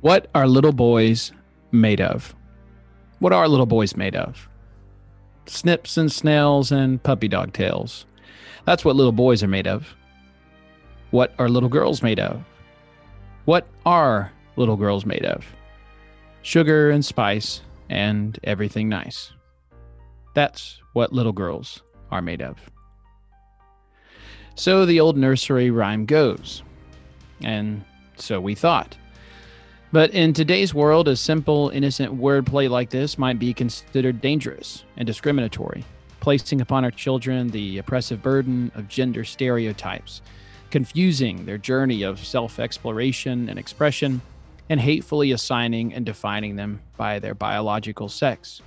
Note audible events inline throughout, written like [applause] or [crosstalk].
What are little boys made of? What are little boys made of? Snips and snails and puppy dog tails. That's what little boys are made of. What are little girls made of? What are little girls made of? Sugar and spice and everything nice. That's what little girls are made of. So the old nursery rhyme goes. And so we thought. But in today's world, a simple, innocent wordplay like this might be considered dangerous and discriminatory, placing upon our children the oppressive burden of gender stereotypes, confusing their journey of self exploration and expression, and hatefully assigning and defining them by their biological sex.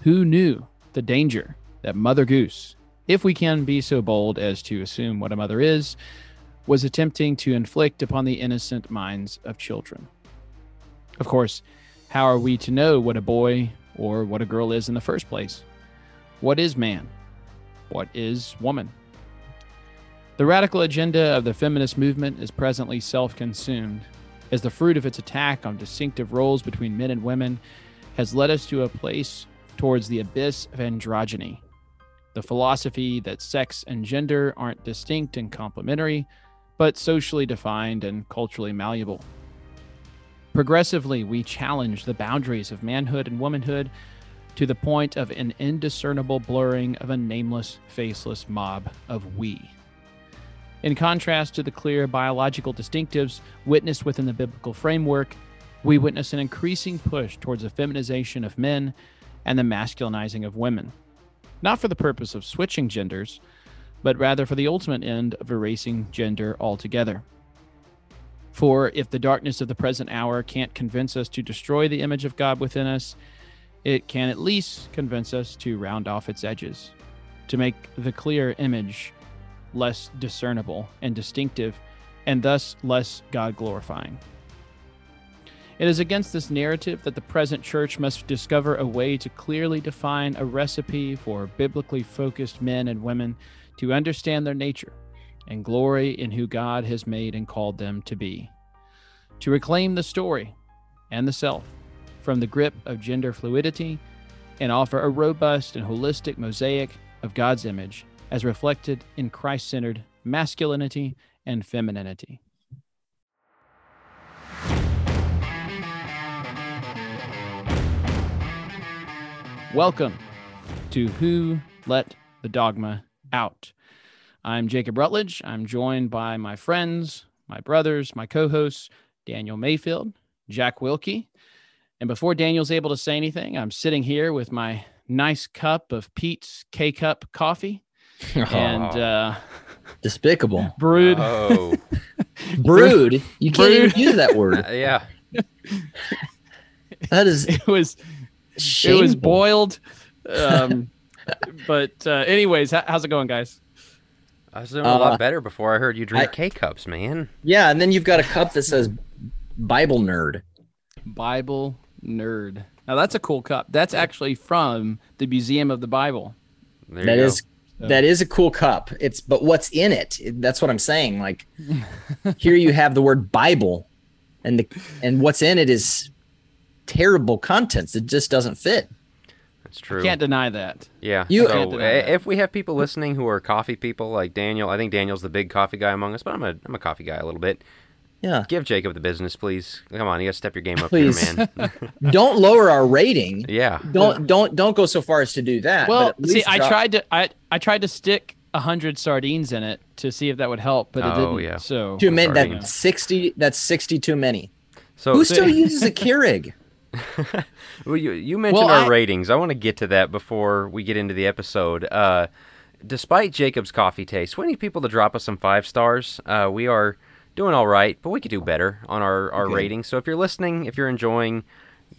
Who knew the danger that Mother Goose, if we can be so bold as to assume what a mother is, was attempting to inflict upon the innocent minds of children? Of course, how are we to know what a boy or what a girl is in the first place? What is man? What is woman? The radical agenda of the feminist movement is presently self consumed, as the fruit of its attack on distinctive roles between men and women has led us to a place towards the abyss of androgyny. The philosophy that sex and gender aren't distinct and complementary, but socially defined and culturally malleable. Progressively, we challenge the boundaries of manhood and womanhood to the point of an indiscernible blurring of a nameless, faceless mob of we. In contrast to the clear biological distinctives witnessed within the biblical framework, we witness an increasing push towards the feminization of men and the masculinizing of women. Not for the purpose of switching genders, but rather for the ultimate end of erasing gender altogether. For if the darkness of the present hour can't convince us to destroy the image of God within us, it can at least convince us to round off its edges, to make the clear image less discernible and distinctive, and thus less God glorifying. It is against this narrative that the present church must discover a way to clearly define a recipe for biblically focused men and women to understand their nature and glory in who God has made and called them to be. To reclaim the story and the self from the grip of gender fluidity and offer a robust and holistic mosaic of God's image as reflected in Christ centered masculinity and femininity. Welcome to Who Let the Dogma Out. I'm Jacob Rutledge. I'm joined by my friends, my brothers, my co hosts, Daniel Mayfield, Jack Wilkie. And before Daniel's able to say anything, I'm sitting here with my nice cup of Peet's K Cup coffee. [laughs] And uh, despicable. brewed. Oh, [laughs] Brewed. You can't Brewed. even use that [laughs] word. yeah. That is It was shameful. it was boiled. Um, but uh, anyways, how's it going, guys? I was doing a Uh, lot better before I heard you drink K cups, man. Yeah, and then you've got a cup that says Bible nerd. Bible nerd. Now that's a cool cup. That's actually from the Museum of the Bible. There That you is So- that is a cool cup. It's but what's in it? That's what I'm saying. Like [laughs] here you have the word Bible and the and what's in it is terrible contents. It just doesn't fit. Go. That's true. Can't deny that. yeah. You- so Can't deny eh, that. if we have people listening who are coffee people like Daniel, I think Daniel's the big coffee guy among us, but I'm a I'm a coffee guy a little bit. Yeah. Give Jacob the business, please. Come on, you gotta step your game up Please. here, man. [laughs] Don't lower our rating. yeah. Don't don't don't go so far as to do that. Well, see, least I drop- tried to I I tried to stick a hundred sardines in it to see if that would help, but it Oh, didn't. yeah. So too many. Sorry. That's sixty. That's sixty too many. So Who still [laughs] uses a Keurig? [laughs] Well, you, you mentioned Well, our I- ratings. I want to get to that before we get into the episode. Uh, despite Jacob's coffee taste, we need people to drop us some five stars. Uh, we are doing all right, but we could do better on our, our Okay. ratings. So if you're listening, if you're enjoying,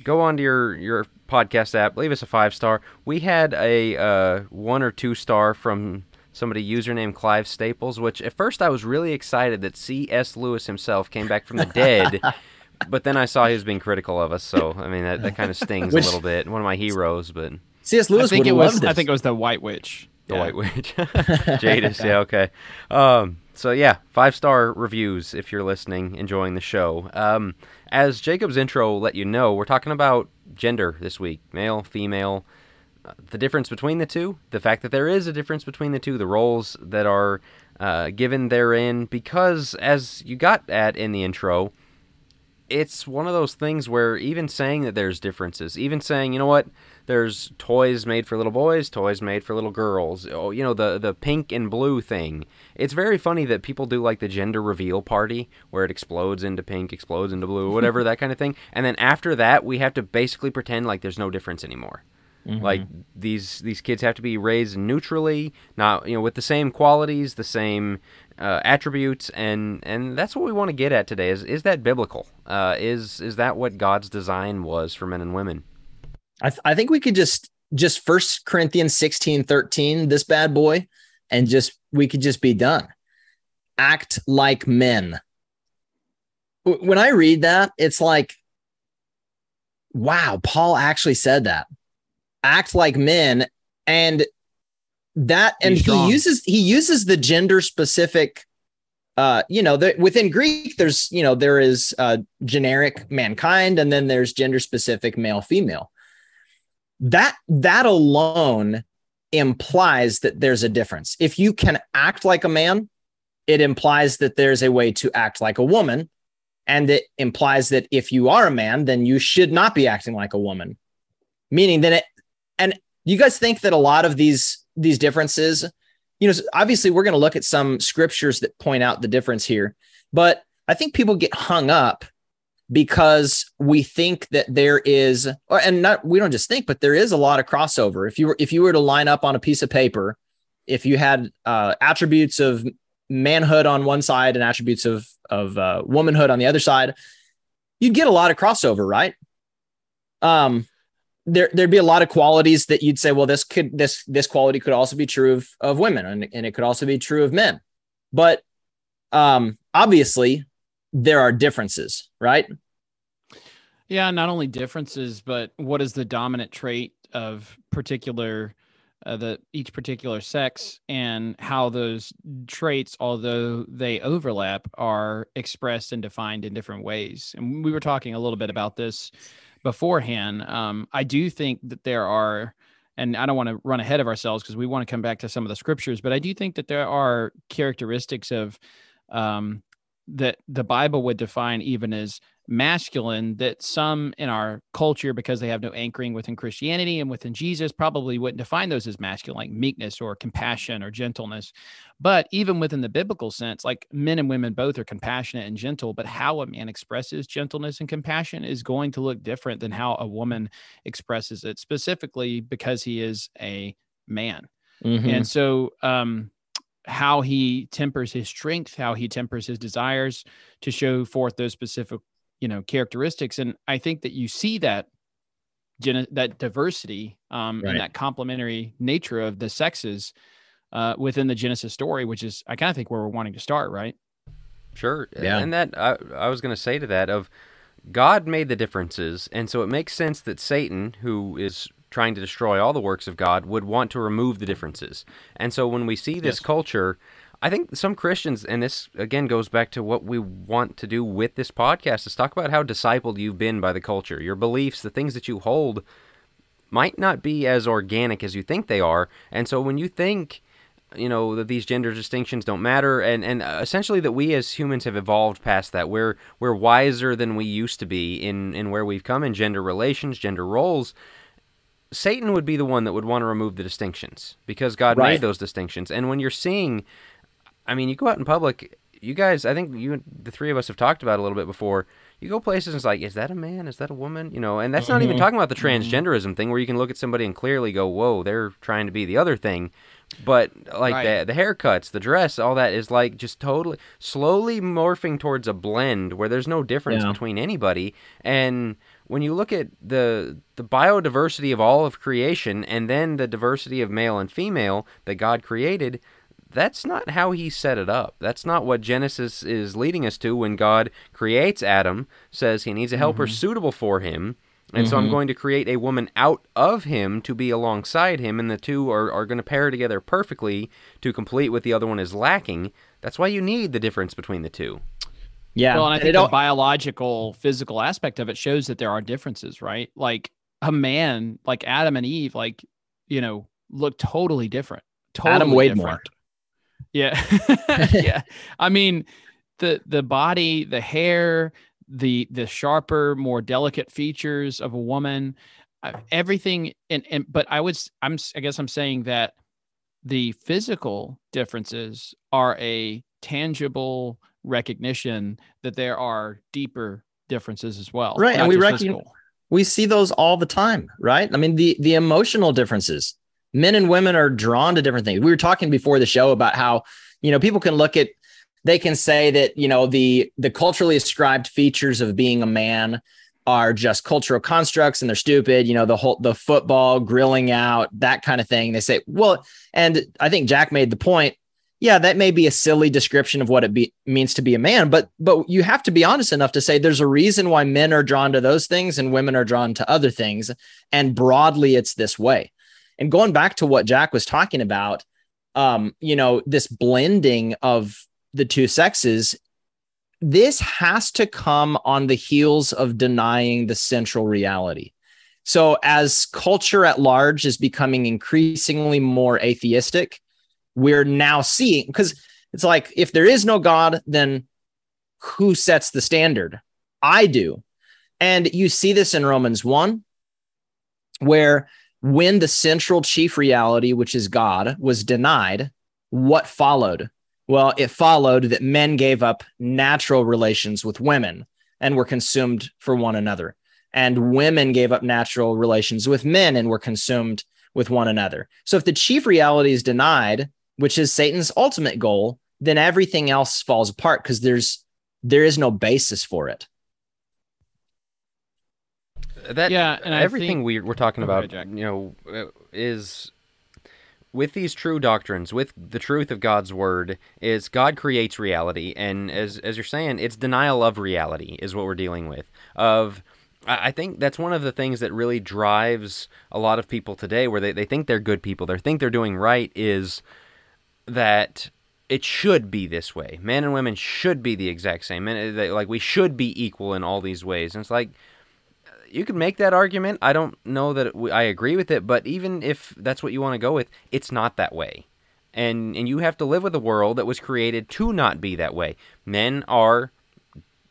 go onto your, your podcast app, leave us a five star. We had a uh, one or two star from somebody username Clive Staples, which at first I was really excited that C.S. Lewis himself came back from the dead. [laughs] But then I saw he was being critical of us, so I mean that, that kind of stings Which- a little bit. One of my heroes, but C.S. I Lewis think would it love was this. I think it was the White Witch. the Yeah. White Witch, [laughs] Jadis. Yeah, okay. Um, so yeah, five star reviews if you're listening, enjoying the show. Um, as Jacob's intro let you know, we're talking about gender this week, male, female, uh, the difference between the two, the fact that there is a difference between the two, the roles that are uh, given therein, because as you got at in the intro, it's one of those things where even saying that there's differences, even saying, you know what, there's toys made for little boys, toys made for little girls. Oh, you know the the pink and blue thing. It's very funny that people do like the gender reveal party where it explodes into pink, explodes into blue, whatever [laughs] that kind of thing. And then after that, we have to basically pretend like there's no difference anymore. Mm-hmm. Like these these kids have to be raised neutrally, not you know with the same qualities, the same uh, attributes, and and that's what we want to get at today. Is is that biblical? Uh, is is that what God's design was for men and women? I, th- I think we could just just first Corinthians 16, 13, this bad boy, and just we could just be done. Act like men. When I read that, it's like, wow, Paul actually said that. Act like men. And that and he uses he uses the gender specific uh, you know, the, within Greek, there's, you know, there is uh, generic mankind, and then there's gender specific male female that that alone implies that there's a difference. If you can act like a man, it implies that there's a way to act like a woman. And it implies that if you are a man, then you should not be acting like a woman. Meaning that it, and you guys think that a lot of these these differences, you know, obviously we're going to look at some scriptures that point out the difference here, but I think people get hung up because we think that there is and not we don't just think but there is a lot of crossover. If you were if you were to line up on a piece of paper if you had uh, attributes of manhood on one side and attributes of of uh, womanhood on the other side you'd get a lot of crossover right? Um there there'd be a lot of qualities that you'd say well this could this this quality could also be true of of women and, and it could also be true of men but um obviously there are differences, right? Yeah, not only differences, but what is the dominant trait of particular uh, the each particular sex and how those traits, although they overlap, are expressed and defined in different ways. And we were talking a little bit about this beforehand. Um, I do think that there are, and I don't want to run ahead of ourselves because we want to come back to some of the scriptures, but I do think that there are characteristics of um, that the Bible would define even as masculine that some in our culture, because they have no anchoring within Christianity and within Jesus, probably wouldn't define those as masculine, like meekness or compassion or gentleness. But even within the biblical sense, like men and women both are compassionate and gentle, but how a man expresses gentleness and compassion is going to look different than how a woman expresses it, specifically because he is a man. Mm-hmm. And so, um, how he tempers his strength, how he tempers his desires to show forth those specific, you know, characteristics. And I think that you see that that diversity um, right. and that complementary nature of the sexes uh, within the Genesis story, which is I kind of think where we're wanting to start, right? Sure. Yeah. And that I, I was going to say to that of God made the differences, and so it makes sense that Satan, who is trying to destroy all the works of God would want to remove the differences. And so when we see this yes. culture, I think some Christians, and this again goes back to what we want to do with this podcast, is talk about how discipled you've been by the culture. Your beliefs, the things that you hold, might not be as organic as you think they are. And so when you think, you know, that these gender distinctions don't matter, and, and essentially that we as humans have evolved past that, we're we're wiser than we used to be in in where we've come in gender relations, gender roles Satan would be the one that would want to remove the distinctions because God right. made those distinctions. And when you're seeing, I mean, you go out in public, you guys, I think you, the three of us have talked about a little bit before. You go places and it's like, is that a man? Is that a woman? You know, and that's mm-hmm. not even mm-hmm. talking about the mm-hmm. transgenderism thing where you can look at somebody and clearly go, whoa, they're trying to be the other thing. But like right. the the haircuts, the dress, all that is like just totally slowly morphing towards a blend where there's no difference yeah. between anybody. And when you look at the the biodiversity of all of creation and then the diversity of male and female that God created, that's not how he set it up. That's not what Genesis is leading us to when God creates Adam, says he needs a helper mm-hmm. suitable for him, And so I'm Mhm. going to create a woman out of him to be alongside him, and the two are, are going to pair together perfectly to complete what the other one is lacking. That's why you need the difference between the two. Yeah. Well, and I think the biological, physical aspect of it shows that there are differences, right? Like a man, like Adam and Eve, like you know, look totally different. Totally Adam weighed different. more. Yeah, [laughs] [laughs] yeah. I mean, the the body, the hair, the the sharper, more delicate features of a woman, uh, everything. And and but I was I'm I guess I'm saying that the physical differences are a tangible recognition that there are deeper differences as well. Right, and we reckon- we see those all the time, right? I mean, the the emotional differences. Men and women are drawn to different things. We were talking before the show about how, you know, people can look at they can say that, you know, the the culturally ascribed features of being a man are just cultural constructs and they're stupid, you know, the whole the football, grilling out, that kind of thing. They say, well, and I think Jack made the point yeah, that may be a silly description of what it be, means to be a man, but but you have to be honest enough to say there's a reason why men are drawn to those things and women are drawn to other things, and broadly it's this way. And going back to what Jack was talking about, um, you know, this blending of the two sexes, this has to come on the heels of denying the central reality. So as culture at large is becoming increasingly more atheistic, we're now seeing because it's like if there is no God, then who sets the standard? I do. And you see this in Romans 1, where when the central chief reality, which is God, was denied, what followed? Well, it followed that men gave up natural relations with women and were consumed for one another. And women gave up natural relations with men and were consumed with one another. So if the chief reality is denied, which is Satan's ultimate goal, then everything else falls apart because there's there is no basis for it. That Yeah, and I everything think- we, we're talking ahead, about, you know, uh, is with these true doctrines, with the truth of God's word, is God creates reality, and as as you're saying, it's denial of reality is what we're dealing with. Of I I think that's one of the things that really drives a lot of people today, where they, they think they're good people, they think they're doing right, is that it should be this way. Men and women should be the exact same. Men, they, like we should be equal in all these ways. And it's like you can make that argument. I don't know that I agree with it, but even if that's what you want to go with, it's not that way. And and you have to live with a world that was created to not be that way. Men are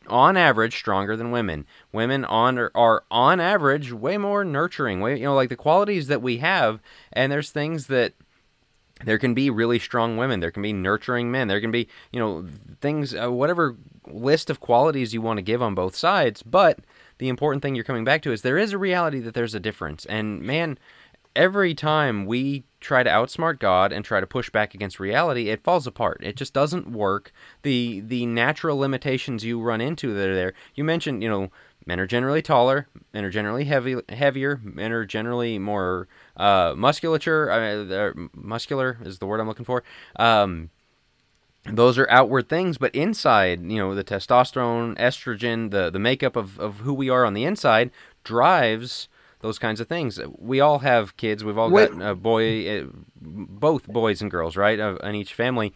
on average stronger than women. Women on are, are on average way more nurturing. Way you know like the qualities that we have and there's things that there can be really strong women there can be nurturing men there can be you know things uh, whatever list of qualities you want to give on both sides but the important thing you're coming back to is there is a reality that there's a difference. And man every time we try to outsmart god and try to push back against reality it falls apart. It just doesn't work. The the natural limitations you run into that are there you mentioned you know men are generally taller men are generally heavy heavier men are generally more uh, musculature uh, muscular is the word i'm looking for um, those are outward things but inside you know the testosterone estrogen the the makeup of, of who we are on the inside drives those kinds of things. We all have kids. We've all Wait. got a boy uh, both boys and girls right uh, in each family.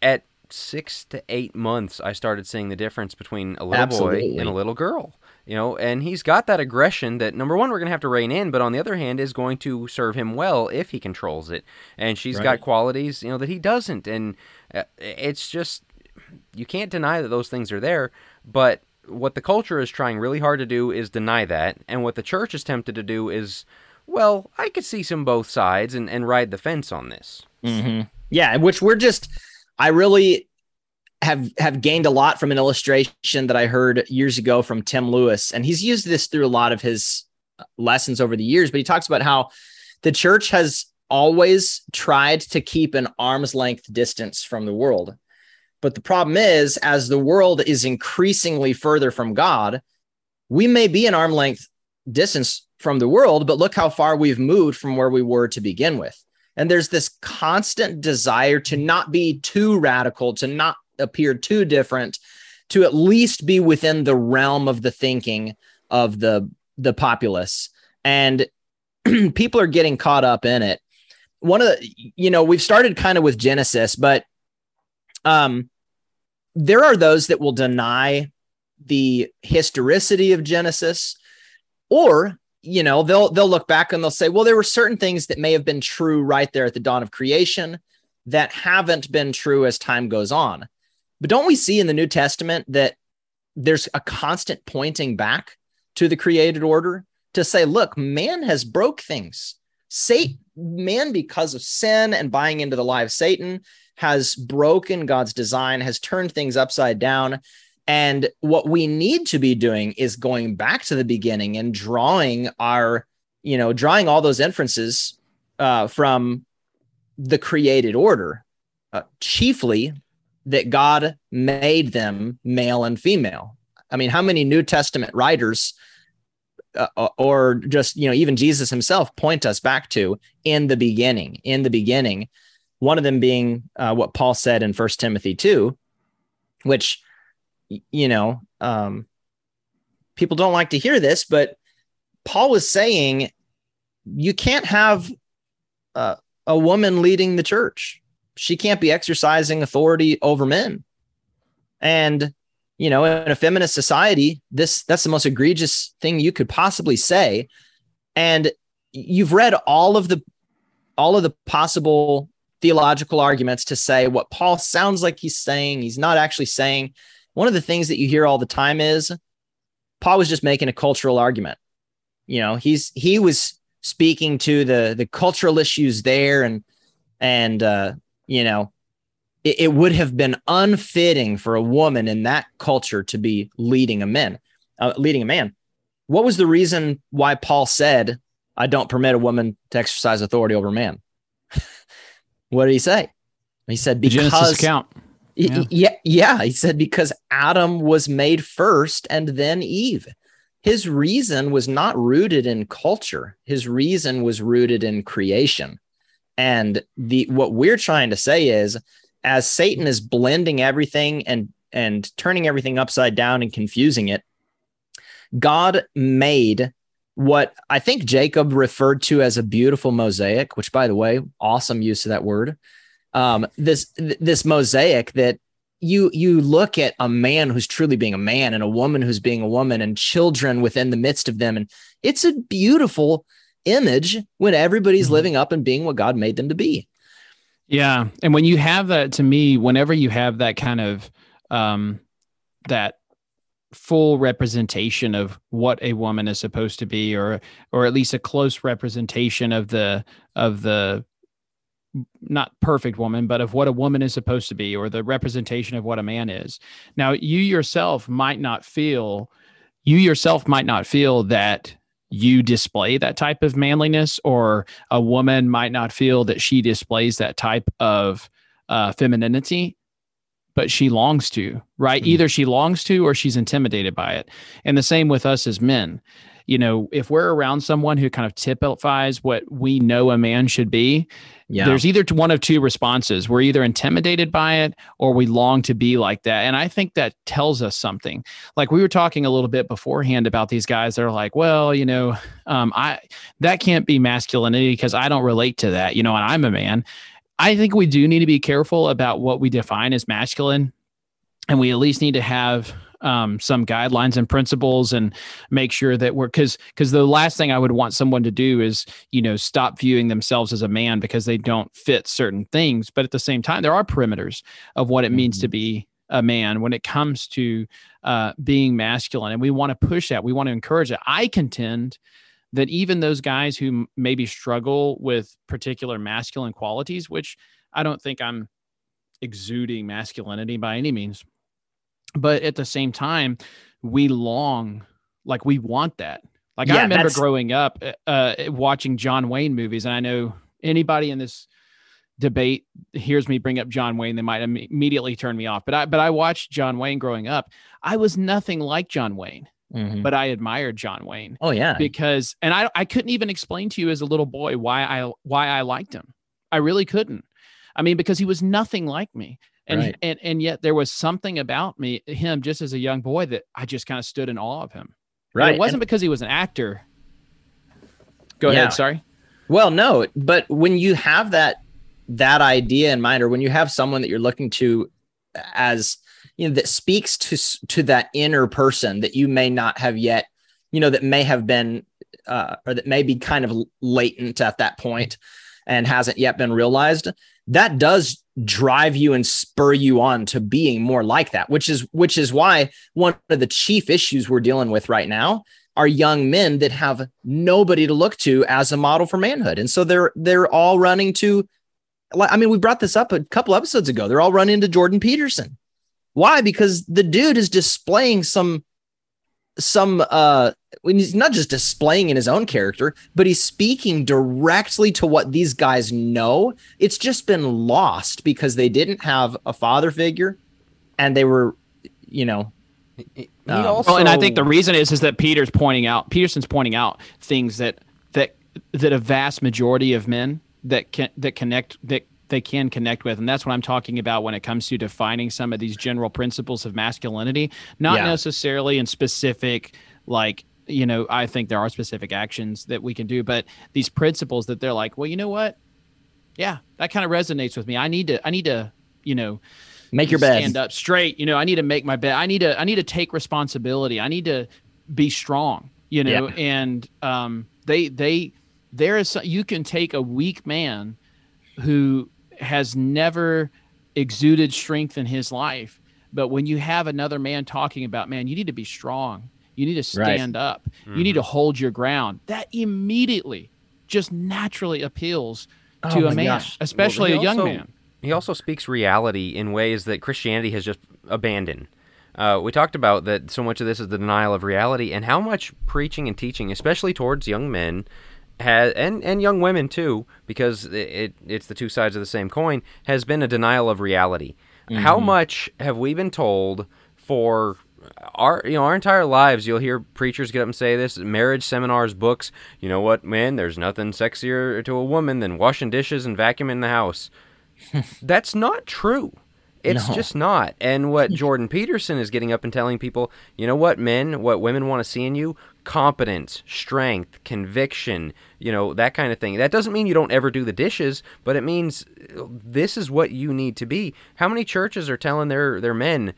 At six to eight months i started seeing the difference between a little boy and a little girl you know and he's got that aggression that number one we're going to have to rein in but on the other hand is going to serve him well if he controls it. And she's got qualities you know that he doesn't. And it's just you can't deny that those things are there but what the culture is trying really hard to do is deny that and what the church is tempted to do is well i could see some both sides and, and ride the fence on this Mhm. Yeah, which we're just I really have have gained a lot from an illustration that I heard years ago from Tim Lewis and he's used this through a lot of his lessons over the years but he talks about how the church has always tried to keep an arm's length distance from the world. But the problem is as the world is increasingly further from God, we may be an arm length distance from the world, but look how far we've moved from where we were to begin with. And there's this constant desire to not be too radical, to not appear too different, to at least be within the realm of the thinking of the the populace and [clears throat] people are getting caught up in it. One of the, you know, we've started kind of with Genesis, but um, there are those that will deny the historicity of Genesis, or you know, they'll they'll look back and they'll say, well, there were certain things that may have been true right there at the dawn of creation that haven't been true as time goes on. But don't we see in the New Testament that there's a constant pointing back to the created order to say, look, man has broke things. Satan, man, because of sin and buying into the lie of Satan, has broken God's design, has turned things upside down. And what we need to be doing is going back to the beginning and drawing our, you know, drawing all those inferences uh, from the created order, uh, chiefly that God made them male and female. I mean, how many New Testament writers uh, uh, or just, you know, even Jesus himself point us back to in the beginning, in the beginning, one of them being uh, what Paul said in First Timothy 2, which, you know, um, people don't like to hear this, but Paul was saying you can't have uh, a woman leading the church. She can't be exercising authority over men. And you know, in a feminist society, this that's the most egregious thing you could possibly say. And you've read all of the all of the possible theological arguments to say what Paul sounds like he's saying, he's not actually saying. One of the things that you hear all the time is Paul was just making a cultural argument. You know, he's he was speaking to the the cultural issues there and and uh you know it, it would have been unfitting for a woman in that culture to be leading a man uh, leading a man. What was the reason why paul said i don't permit a woman to exercise authority over a man [laughs] what did he say? He said because the Genesis account. Yeah. yeah yeah he said because adam was made first and then eve. His reason was not rooted in culture. His reason was rooted in creation. And the what we're trying to say is as satan is blending everything and and turning everything upside down and confusing it god made what i think jacob referred to as a beautiful mosaic which by the way awesome use of that word um, this this mosaic that you you look at a man who's truly being a man and a woman who's being a woman and children within the midst of them and it's a beautiful image when everybody's mm-hmm. living up and being what God made them to be. Yeah, and when you have that to me whenever you have that kind of um that full representation of what a woman is supposed to be or or at least a close representation of the of the not perfect woman, but of what a woman is supposed to be or the representation of what a man is. Now, you yourself might not feel, you yourself might not feel that you display that type of manliness, or a woman might not feel that she displays that type of uh, femininity, but she longs to, right? Mm-hmm. Either she longs to or she's intimidated by it. And the same with us as men you know, if we're around someone who kind of typifies what we know a man should be, yeah. there's either one of two responses. We're either intimidated by it or we long to be like that. And I think that tells us something. Like we were talking a little bit beforehand about these guys that are like, well, you know, um, I that can't be masculinity because I don't relate to that, you know, and I'm a man. I think we do need to be careful about what we define as masculine. And we at least need to have um, some guidelines and principles and make sure that we're because because the last thing I would want someone to do is you know stop viewing themselves as a man because they don't fit certain things. But at the same time, there are perimeters of what it mm-hmm. means to mm-hmm. be a man when it comes to uh, being masculine, and we want to push that. We want to encourage it. I contend that even those guys who maybe struggle with particular masculine qualities, which I don't think I'm exuding masculinity by any means but at the same time we long like we want that. Like yeah, i remember growing up uh, uh, watching john wayne movies and i know anybody in this debate hears me bring up john wayne they might Im- immediately turn me off but i but i watched john wayne growing up. I was nothing like john wayne mm-hmm. but i admired john wayne oh yeah. because and i i couldn't even explain to you as a little boy why i why i liked him. I really couldn't. I mean because he was nothing like me and right. and and yet there was something about me him just as a young boy that I just kind of stood in awe of him. Right. It wasn't And- because he was an actor. Go Yeah. ahead. Sorry. Well, no, but when you have that that idea in mind, or when you have someone that you're looking to as you know that speaks to to that inner person that you may not have yet, you know, that may have been uh, or that may be kind of latent at that point and hasn't yet been realized, that does drive you and spur you on to being more like that, which is which is why one of the chief issues we're dealing with right now are young men that have nobody to look to as a model for manhood. And so they're they're all running to I mean, we brought this up a couple episodes ago. They're all running to Jordan Peterson. Why? Because the dude is displaying some some uh when he's not just displaying in his own character, but he's speaking directly to what these guys know. It's just been lost because they didn't have a father figure and they were, you know, He Um, also, Well, and I think the reason is is that Peter's pointing out Peterson's pointing out things that that that a vast majority of men that can that connect that they can connect with, and that's what I'm talking about when it comes to defining some of these general principles of masculinity, not Yeah. necessarily in specific like you know I think there are specific actions that we can do, but these principles that they're like, well, you know what, yeah, that kind of resonates with me. I need to I need to you know make your bed. stand up straight. You know i need to make my bed. I need to i need to take responsibility. I need to be strong you know? And um they they there is you can take a weak man who has never exuded strength in his life but when you have another man talking about man you need to be strong you need to Right. stand up you need to hold your ground that immediately just naturally appeals Oh to my a man gosh. especially Well, a young also- man He also speaks reality in ways that Christianity has just abandoned. Uh, we talked about that so much of this is the denial of reality, and how much preaching and teaching, especially towards young men, has and and young women too, because it, it it's the two sides of the same coin, has been a denial of reality. How mm-hmm. much have we been told for our you know our entire lives you'll hear preachers get up and say this marriage seminars books you know what man there's nothing sexier to a woman than washing dishes and vacuuming the house [laughs] that's not true. It's No. just not. And what [laughs] Jordan Peterson is getting up and telling people, you know what, men, what women want to see in you? Competence, strength, conviction, you know, that kind of thing. That doesn't mean you don't ever do the dishes, but it means this is what you need to be. How many churches are telling their, their men,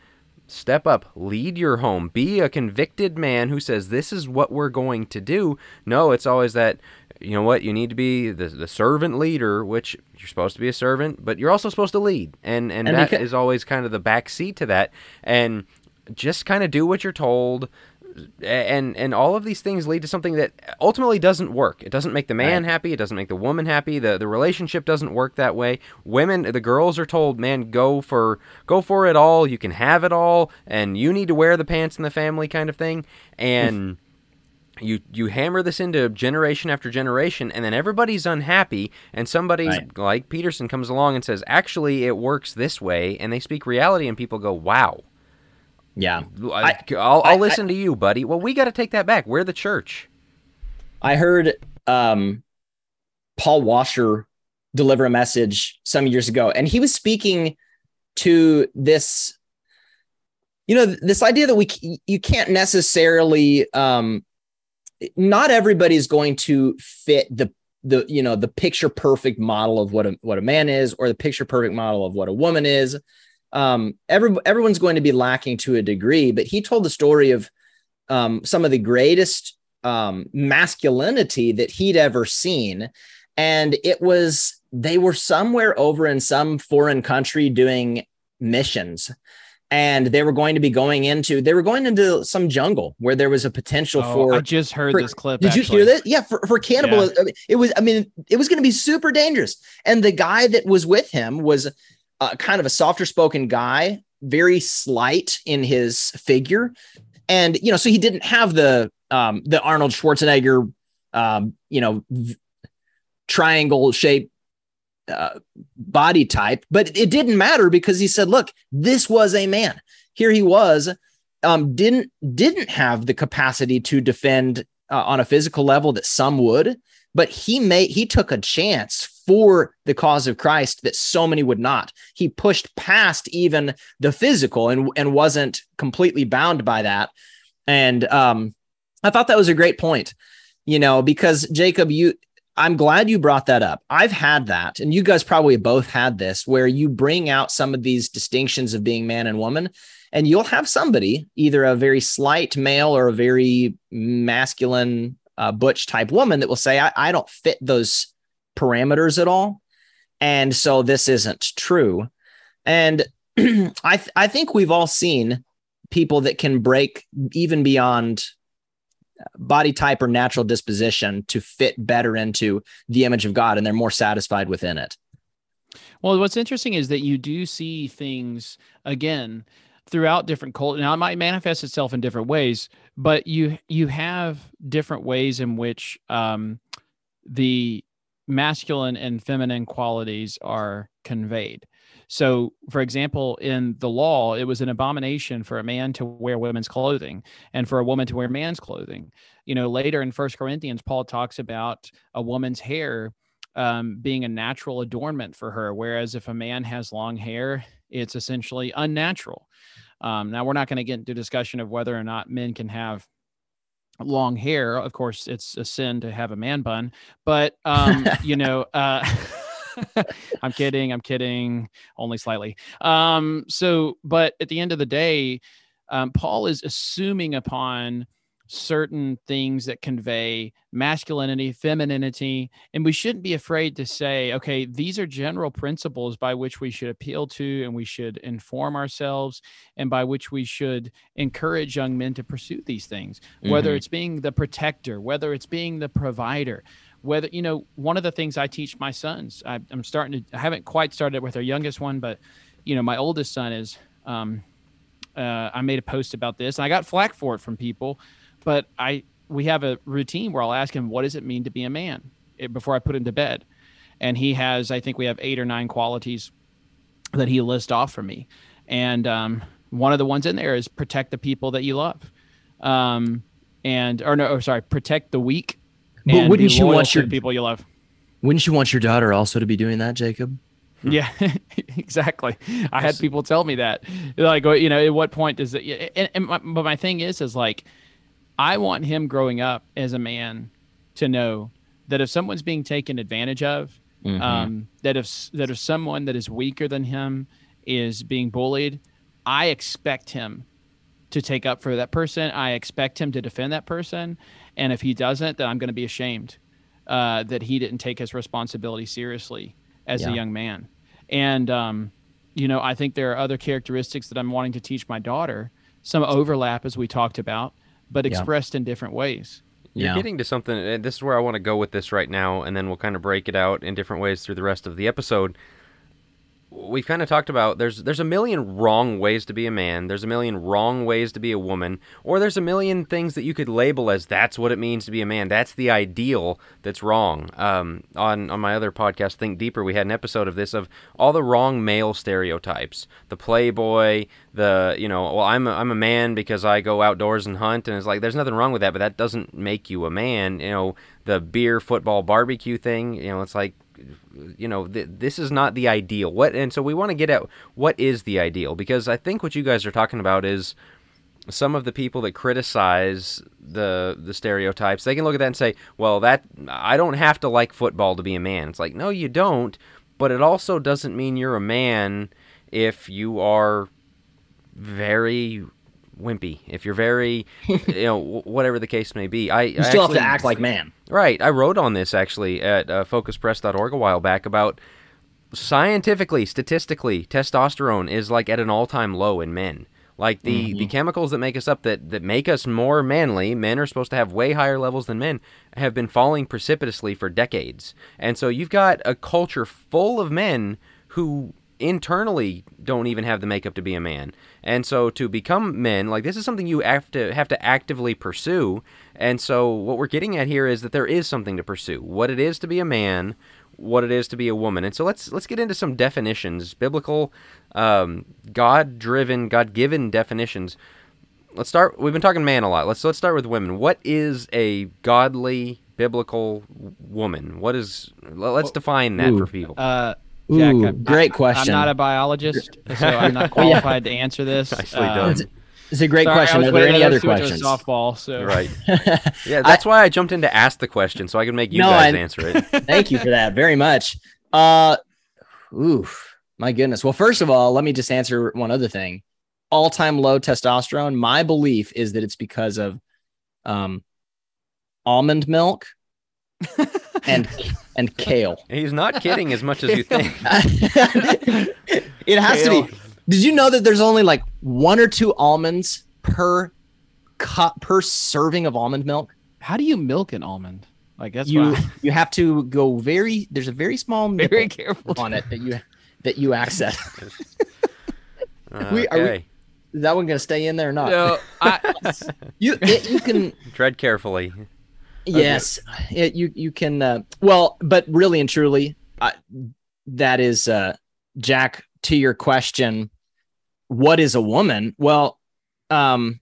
step up, lead your home, be a convicted man who says, this is what we're going to do? No, it's always that, you know what, you need to be the, the servant leader, which you're supposed to be a servant, but you're also supposed to lead. And, and, And that is beca- always kind of the back seat to that. And just kind of do what you're told. And and all of these things lead to something that ultimately doesn't work. It doesn't make the man happy. It doesn't make the woman happy. the The relationship doesn't work that way. Women, the girls are told, "Man, go for go for it all. You can have it all, and you need to wear the pants in the family," kind of thing. And you you hammer this into generation after generation and then everybody's unhappy and somebody Right. like Peterson comes along and says actually it works this way and they speak reality and people go wow Yeah. I, will I'll I- listen to you buddy well we got to take that back we're the church I heard um, Paul Washer deliver a message some years ago, and he was speaking to this, you know, this idea that we you can't necessarily, um, not everybody is going to fit the the you know the picture perfect model of what a what a man is or the picture perfect model of what a woman is. Um, every, everyone's going to be lacking to a degree, but he told the story of um, some of the greatest um, masculinity that he'd ever seen. And it was, they were somewhere over in some foreign country doing missions. And they were going to be going into, they were going into some jungle where there was a potential Oh, for. I just heard for- this clip. did you hear that? Yeah, for, for cannibalism. I mean, It was, I mean, it was going to be super dangerous. And the guy that was with him was uh, kind of a softer spoken guy, very slight in his figure. And, you know, so he didn't have the, um, the Arnold Schwarzenegger, um, you know, v- triangle shaped uh, body type, but it didn't matter because he said, look, this was a man. Here he was, um, didn't, didn't have the capacity to defend uh, on a physical level that some would, but he made, he took a chance for the cause of Christ that so many would not. He pushed past even the physical and, and wasn't completely bound by that. And, um, I thought that was a great point, you know, because Jacob, you, I'm glad you brought that up. I've had that, and you guys probably both had this, where you bring out some of these distinctions of being man and woman, and you'll have somebody, either a very slight male or a very masculine, uh, butch type woman, that will say, I, I don't fit those parameters at all. And so this isn't true. And [clears throat] I, th- I think we've all seen people that can break even beyond body type or natural disposition to fit better into the image of God and they're more satisfied within it. Well, what's interesting is that you do see things again throughout different cultures. Now, it might manifest itself in different ways, but you you have different ways in which um, the masculine and feminine qualities are conveyed. So, for example, in the law, it was an abomination for a man to wear women's clothing and for a woman to wear man's clothing. You know, later in First Corinthians, Paul talks about a woman's hair um, being a natural adornment for her, whereas if a man has long hair, it's essentially unnatural. Um, now, we're not going to get into discussion of whether or not men can have long hair. Of course, it's a sin to have a man bun, but um, [laughs] you know, uh, [laughs] [laughs] I'm kidding. I'm kidding. Only slightly. Um, so, but at the end of the day, um, Paul is assuming upon certain things that convey masculinity, femininity, and we shouldn't be afraid to say, okay, these are general principles by which we should appeal to and we should inform ourselves and by which we should encourage young men to pursue these things, mm-hmm. whether it's being the protector, whether it's being the provider whether you know one of the things i teach my sons I, am starting to i haven't quite started with our youngest one but you know my oldest son is um, uh, i made a post about this and i got flack for it from people but i we have a routine where i'll ask him what does it mean to be a man? Before i put him to bed. And he has i think we have eight or nine qualities that he lists off for me. And um, one of the ones in there is protect the people that you love. Um, and or no or sorry protect the weak but wouldn't you want your people you love? Wouldn't you want your daughter also to be doing that, Jacob? Yeah, [laughs] exactly. I had people tell me that, like, you know, at what point does it? And, and my, but my thing is, is like, I want him growing up as a man to know that if someone's being taken advantage of, mm-hmm. um, that if that if someone that is weaker than him is being bullied, I expect him to take up for that person. I expect him to defend that person, and if he doesn't, then I'm going to be ashamed uh, that he didn't take his responsibility seriously as yeah. a young man. And, um, you know, I think there are other characteristics that I'm wanting to teach my daughter, some overlap, as we talked about, but expressed yeah. in different ways. You're yeah. getting to something, and this is where I want to go with this right now, and then we'll kind of break it out in different ways through the rest of the episode we've kind of talked about there's there's a million wrong ways to be a man there's a million wrong ways to be a woman or there's a million things that you could label as that's what it means to be a man that's the ideal that's wrong. Um, on on my other podcast think deeper we had an episode of this of all the wrong male stereotypes. The playboy the you know well i'm a, I'm a man because i go outdoors and hunt and it's like there's nothing wrong with that but that doesn't make you a man you know the beer football barbecue thing you know it's like you know th- this is not the ideal. What and so we want to get at what is the ideal because i think what you guys are talking about is some of the people that criticize the the stereotypes they can look at that and say well that i don't have to like football to be a man. It's like no you don't but it also doesn't mean you're a man if you are very wimpy, if you're very, you know, [laughs] whatever the case may be. I you still actually, have to act like man. Right. I wrote on this actually at uh, focuspress.org a while back about scientifically, statistically, testosterone is like at an all-time low in men. Like the, mm-hmm. the chemicals that make us up that, that make us more manly, men are supposed to have way higher levels than men, have been falling precipitously for decades. And so you've got a culture full of men who internally don't even have the makeup to be a man. And so to become men, like this is something you have to have to actively pursue. And so what we're getting at here is that there is something to pursue. What it is to be a man, what it is to be a woman. And so let's let's get into some definitions, biblical, um, God-driven, God-given definitions. Let's start. We've been talking man a lot. Let's let's start with women. What is a godly biblical woman? What is? Let's define that Ooh, for people. Uh, Jack, Ooh, great question. I'm not a biologist, so I'm not [laughs] qualified to answer this. [laughs] Nicely um, done. It's a great Sorry, question. Are there any other us to switch questions? Softball. So Right. [laughs] Yeah, that's why I jumped in to ask the question so I can make you No, guys I- answer it. Thank you for that very much. Uh, oof, my goodness. Well, first of all, let me just answer one other thing. All time low testosterone. My belief is that it's because of um, almond milk [laughs] and and kale. He's not kidding as much as you think. [laughs] it has to be. Did you know that there's only like one or two almonds per cup per serving of almond milk? how do you milk an almond? Like that's you what you have to go very. There's a very small very careful. on it that you that you access. Uh, [laughs] We- are we- Is that one going to stay in there or not? No, I, You it, you can Tread carefully. Yes, it, you you can. Uh, well, but really and truly, uh, that is uh, Jack. To your question, what is a woman? Well, um,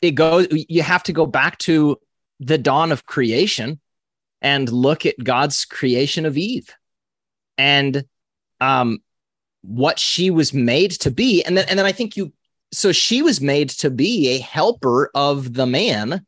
it goes. You have to go back to the dawn of creation and look at God's creation of Eve, and um, what she was made to be, and then and then I think you. So she was made to be a helper of the man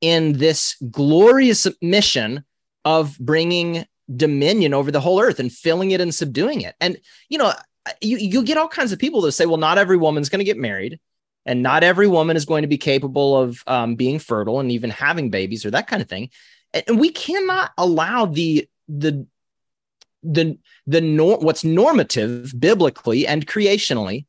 in this glorious mission of bringing dominion over the whole earth and filling it and subduing it. And you know, you you get all kinds of people that say, well, not every woman's going to get married, and not every woman is going to be capable of um, being fertile and even having babies or that kind of thing. And we cannot allow the the the the nor- what's normative biblically and creationally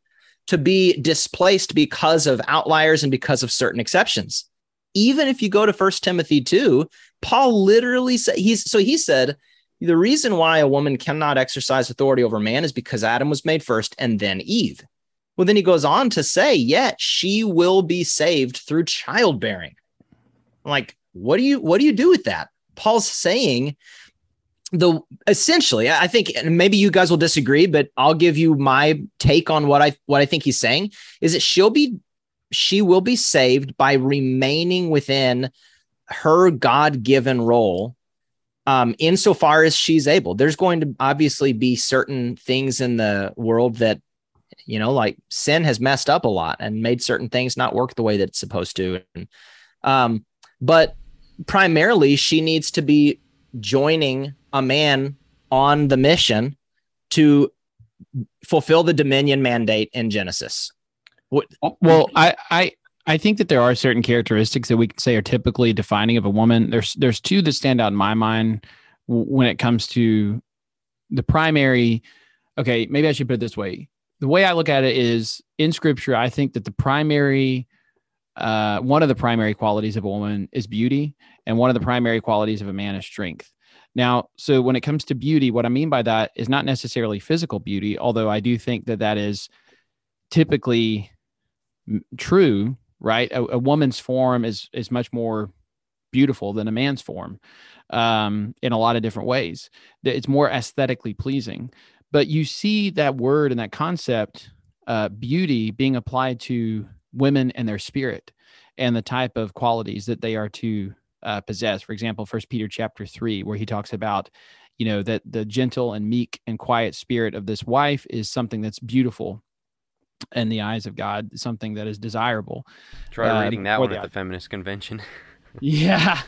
to be displaced because of outliers and because of certain exceptions even if you go to First Timothy 2, Paul literally said he's so he said the reason why a woman cannot exercise authority over man is because Adam was made first and then Eve. Well, then he goes on to say, yet she will be saved through childbearing. Like, what do you what do you do with that? Paul's saying the essentially, I think and maybe you guys will disagree, but I'll give you my take on what I what I think he's saying is that she'll be she will be saved by remaining within her God-given role um insofar as she's able. There's going to obviously be certain things in the world that you know like sin has messed up a lot and made certain things not work the way that it's supposed to. Um but primarily she needs to be joining a man on the mission to fulfill the dominion mandate in Genesis. What well, I, I, I think that there are certain characteristics that we can say are typically defining of a woman. There's, there's two that stand out in my mind when it comes to the primary. Okay, maybe I should put it this way. The way I look at it is in scripture, I think that the primary, uh, one of the primary qualities of a woman is beauty, and one of the primary qualities of a man is strength. Now, so when it comes to beauty, what I mean by that is not necessarily physical beauty, although I do think that that is typically true, right? A, a woman's form is is much more beautiful than a man's form um, in a lot of different ways. That It's more aesthetically pleasing, but you see that word and that concept, uh, beauty, being applied to women and their spirit and the type of qualities that they are to uh, possess. For example, First Peter chapter three, where he talks about, you know, that the gentle and meek and quiet spirit of this wife is something that's beautiful in the eyes of God, something that is desirable. Try Um, reading that one the at the feminist convention. [laughs] Yeah,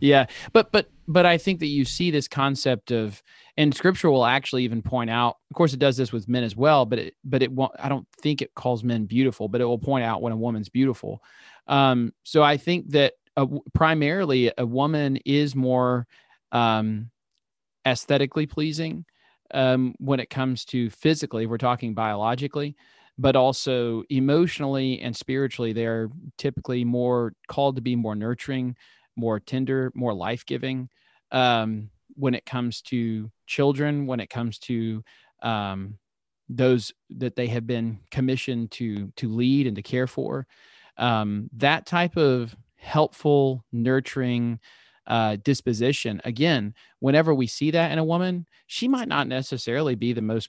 yeah, but but but I think that you see this concept of, and Scripture will actually even point out. Of course, it does this with men as well, but it but it won't. I don't think it calls men beautiful, but it will point out when a woman's beautiful. Um, so I think that a, primarily a woman is more um, aesthetically pleasing um, when it comes to physically. We're talking biologically but also emotionally and spiritually they're typically more called to be more nurturing more tender more life-giving um, when it comes to children when it comes to um, those that they have been commissioned to to lead and to care for. Um, that type of helpful nurturing uh, disposition again whenever we see that in a woman she might not necessarily be the most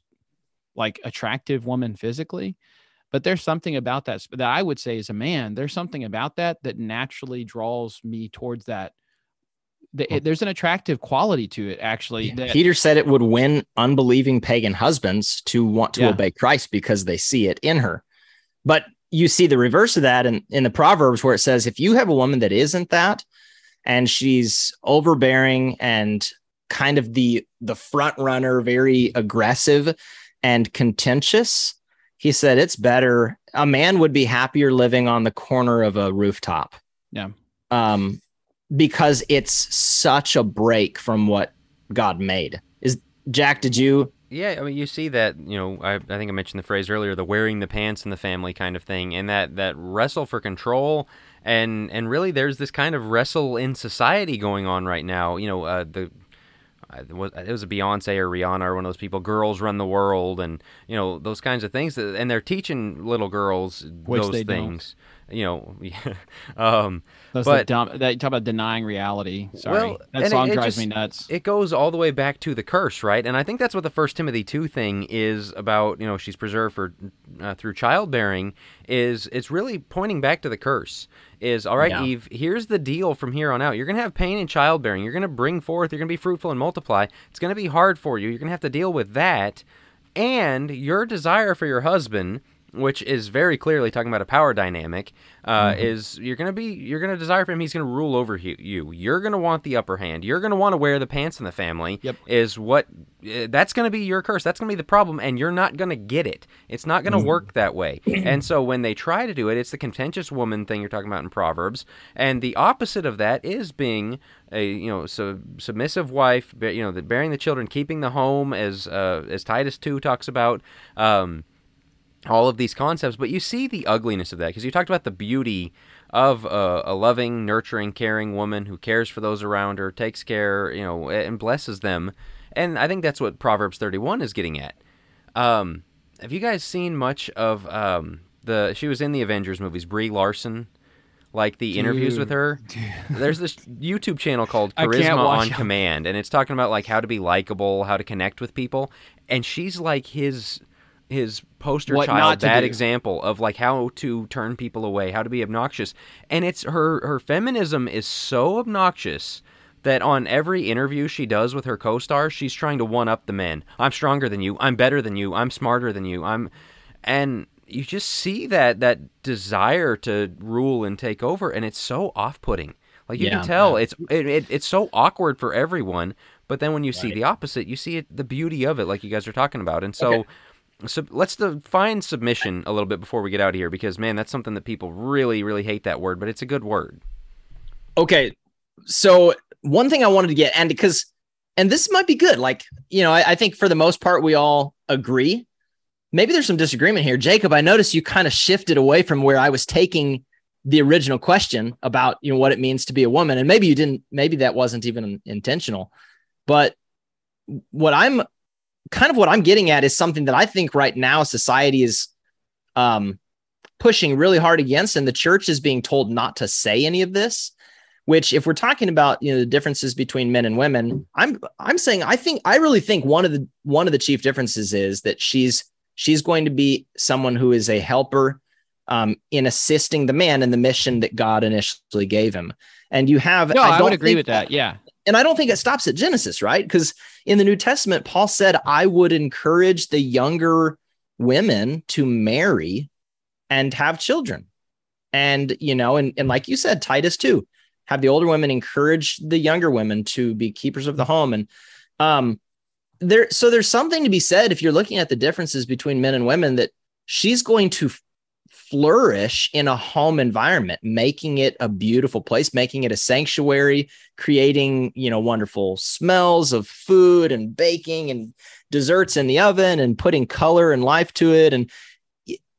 like attractive woman physically but there's something about that that i would say as a man there's something about that that naturally draws me towards that The- it- there's an attractive quality to it actually that, Peter said it would win unbelieving pagan husbands to want to Yeah. obey Christ because they see it in her. But you see the reverse of that in, in the Proverbs where it says, if you have a woman that isn't that, and she's overbearing and kind of the the front runner, very aggressive and contentious, he said it's better. A man would be happier living on the corner of a rooftop. Yeah. Um, because it's such a break from what God made. Is Jack, did you yeah, I mean, you see that. You know, I, I think I mentioned the phrase earlier, the wearing the pants in the family kind of thing, and that that wrestle for control, and and really, there's this kind of wrestle in society going on right now. You know, uh, the it was, a Beyonce or Rihanna or one of those people. Girls run the world, and you know those kinds of things. And they're teaching little girls Which those things. You know, [laughs] um, That's but the dumb. That you talk about denying reality. Sorry, Well, that it- song it drives just- me nuts. it goes all the way back to the curse, right? And I think that's what the First Timothy two thing is about. You know, she's preserved for uh, through childbearing. Is it's really pointing back to the curse. Is all right, Yeah. Eve. Here's the deal from here on out. You're gonna have pain in childbearing. You're gonna bring forth. You're gonna be fruitful and multiply. It's gonna be hard for you. You're gonna have to deal with that, and your desire for your husband. Which is very clearly talking about a power dynamic. Uh, Is you're gonna be you're gonna desire for him. He's gonna rule over you. you. You're gonna want the upper hand. You're gonna want to wear the pants in the family Yep. is what uh, that's going to be your curse. That's going to be the problem, and you're not going to get it. It's not going to work that way. [clears throat] And so when they try to do it, it's the contentious woman thing you're talking about in Proverbs, and the opposite of that is being a you know sub- submissive wife, you know, the, bearing the children, keeping the home, as uh, as Titus two talks about. Um, all of these concepts, but you see the ugliness of that because you talked about the beauty of a, a loving, nurturing, caring woman who cares for those around her, takes care, you know, and blesses them. And I think that's what Proverbs 31 is getting at. Um, have you guys seen much of um, the? She was in the Avengers movies. Brie Larson, like the interviews with Dude. her. [laughs] There's this YouTube channel called Charisma on it. Command, and it's talking about like how to be likable, how to connect with people, and she's like his his poster What child, not bad do. example of like how to turn people away, how to be obnoxious, and it's her her feminism is so obnoxious that on every interview she does with her co-stars, she's trying to one up the men. I'm stronger than you. I'm better than you. I'm smarter than you. I'm and you just see that that desire to rule and take over and it's so off-putting. Like you Yeah. can tell it's it, it, it's so awkward for everyone, but then when you see the opposite, you see it, the beauty of it like you guys are talking about. And so Okay. So let's define submission a little bit before we get out of here because man, that's something that people really really hate that word, but it's a good word. Okay. So one thing I wanted to get, and because, and this might be good. Like, you know, I, I think for the most part, we all agree. Maybe there's some disagreement here. Jacob, I noticed you kind of shifted away from where I was taking the original question about, you know, what it means to be a woman. And maybe you didn't, maybe that wasn't even intentional. But what I'm kind of what I'm getting at is something that I think right now society is um, pushing really hard against, and the church is being told not to say any of this which if we're talking about you know the differences between men and women i'm i'm saying i think i really think one of the one of the chief differences is that she's she's going to be someone who is a helper um, in assisting the man in the mission that god initially gave him and you have No, I, don't would agree with that. Yeah. And I don't think it stops at Genesis, right? Because in the New Testament, Paul said, I would encourage the younger women to marry and have children. And, you know, and, and like you said, Titus two, have the older women encourage the younger women to be keepers of the home. And um there, so there's something to be said if you're looking at the differences between men and women that she's going to flourish in a home environment, making it a beautiful place, making it a sanctuary, creating, you know, wonderful smells of food and baking and desserts in the oven and putting color and life to it. And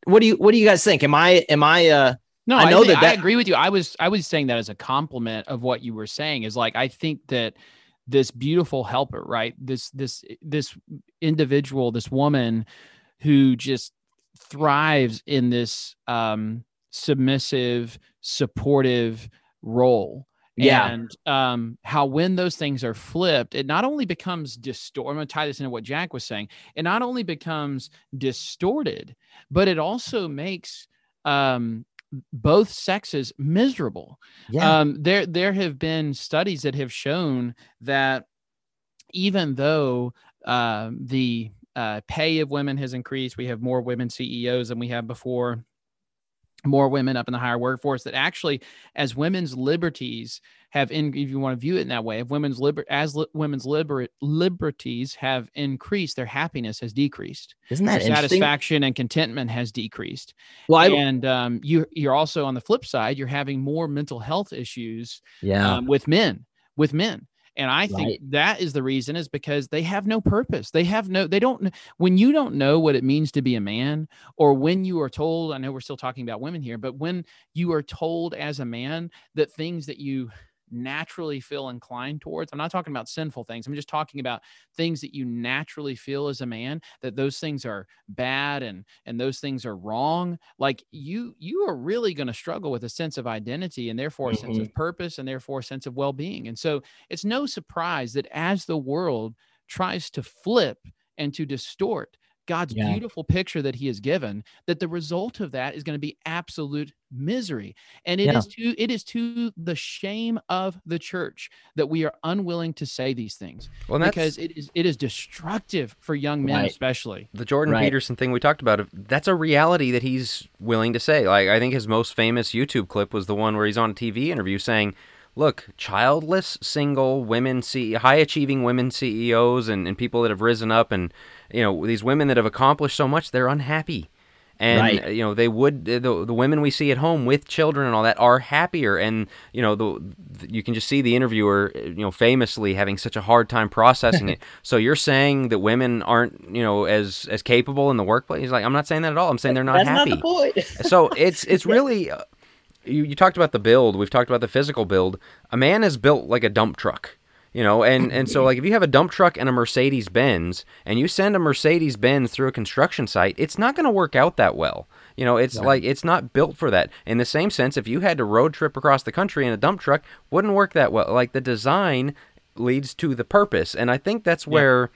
what do you what do you guys think? Am I am I uh No, I I know think- that that- I agree with you. I was I was saying that as a compliment of what you were saying is like I think that this beautiful helper, right? This this this individual, this woman who just thrives in this um submissive, supportive role. Yeah. And um, how when those things are flipped, it not only becomes distorted. I'm going to tie this into what Jack was saying. It not only becomes distorted, but it also makes um, both sexes miserable. Um, there there have been studies that have shown that even though um, the uh, pay of women has increased, we have more women CEOs than we have before. more women up in the higher workforce that actually as women's liberties have in if you want to view it in that way if women's liber as li- women's liber- liberties have increased their happiness has decreased. Isn't that satisfaction and contentment has decreased. Well, I, and um, you you're also on the flip side you're having more mental health issues yeah, um, with men with men and i think Right. that is the reason is because they have no purpose they have no they don't when you don't know what it means to be a man or when you are told i know we're still talking about women here but when you are told as a man that things that you naturally feel inclined towards i'm not talking about sinful things i'm just talking about things that you naturally feel as a man that those things are bad and and those things are wrong like you you are really going to struggle with a sense of identity and therefore a sense of mm-hmm. purpose and therefore a sense of well-being and so it's no surprise that as the world tries to flip and to distort God's Yeah. beautiful picture that he has given that the result of that is going to be absolute misery and it is Yeah. to it is to the shame of the church that we are unwilling to say these things Well, because it is it is destructive for young men Right. especially the Jordan Right. Peterson thing we talked about. That's a reality that he's willing to say. Like I think his most famous YouTube clip was the one where he's on a TV interview saying, "Look, childless, single women, C- high achieving women CEOs, and, and people that have risen up, and you know these women that have accomplished so much, they're unhappy." And Right. you know they would the, the women we see at home with children and all that are happier and you know the, you can just see the interviewer you know famously having such a hard time processing it. [laughs] So you're saying that women aren't you know as as capable in the workplace? He's like I'm not saying that at all. I'm saying they're not that's happy. not the point. [laughs] so it's it's really uh, you, you talked about the build we've talked about the physical build a man is built like a dump truck you know and and so [laughs] like if you have a dump truck and a mercedes benz and you send a mercedes benz through a construction site it's not going to work out that well. You know it's like it's not built for that. In the same sense if you had to road trip across the country in a dump truck wouldn't work that well. Like the design leads to the purpose and i think that's where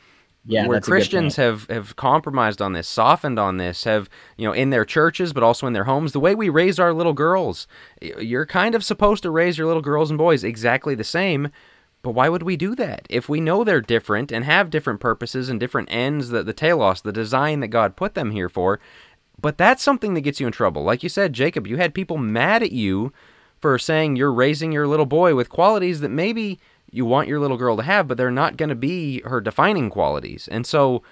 Yeah, where a good Christians have have compromised on this, softened on this, have you know in their churches, but also in their homes. The way we raise our little girls, you're kind of supposed to raise your little girls and boys exactly the same. But why would we do that if we know they're different and have different purposes and different ends? That the telos, the design that God put them here for. But that's something that gets you in trouble. Like you said, Jacob, you had people mad at you for saying you're raising your little boy with qualities that maybe you want your little girl to have, but they're not going to be her defining qualities. And so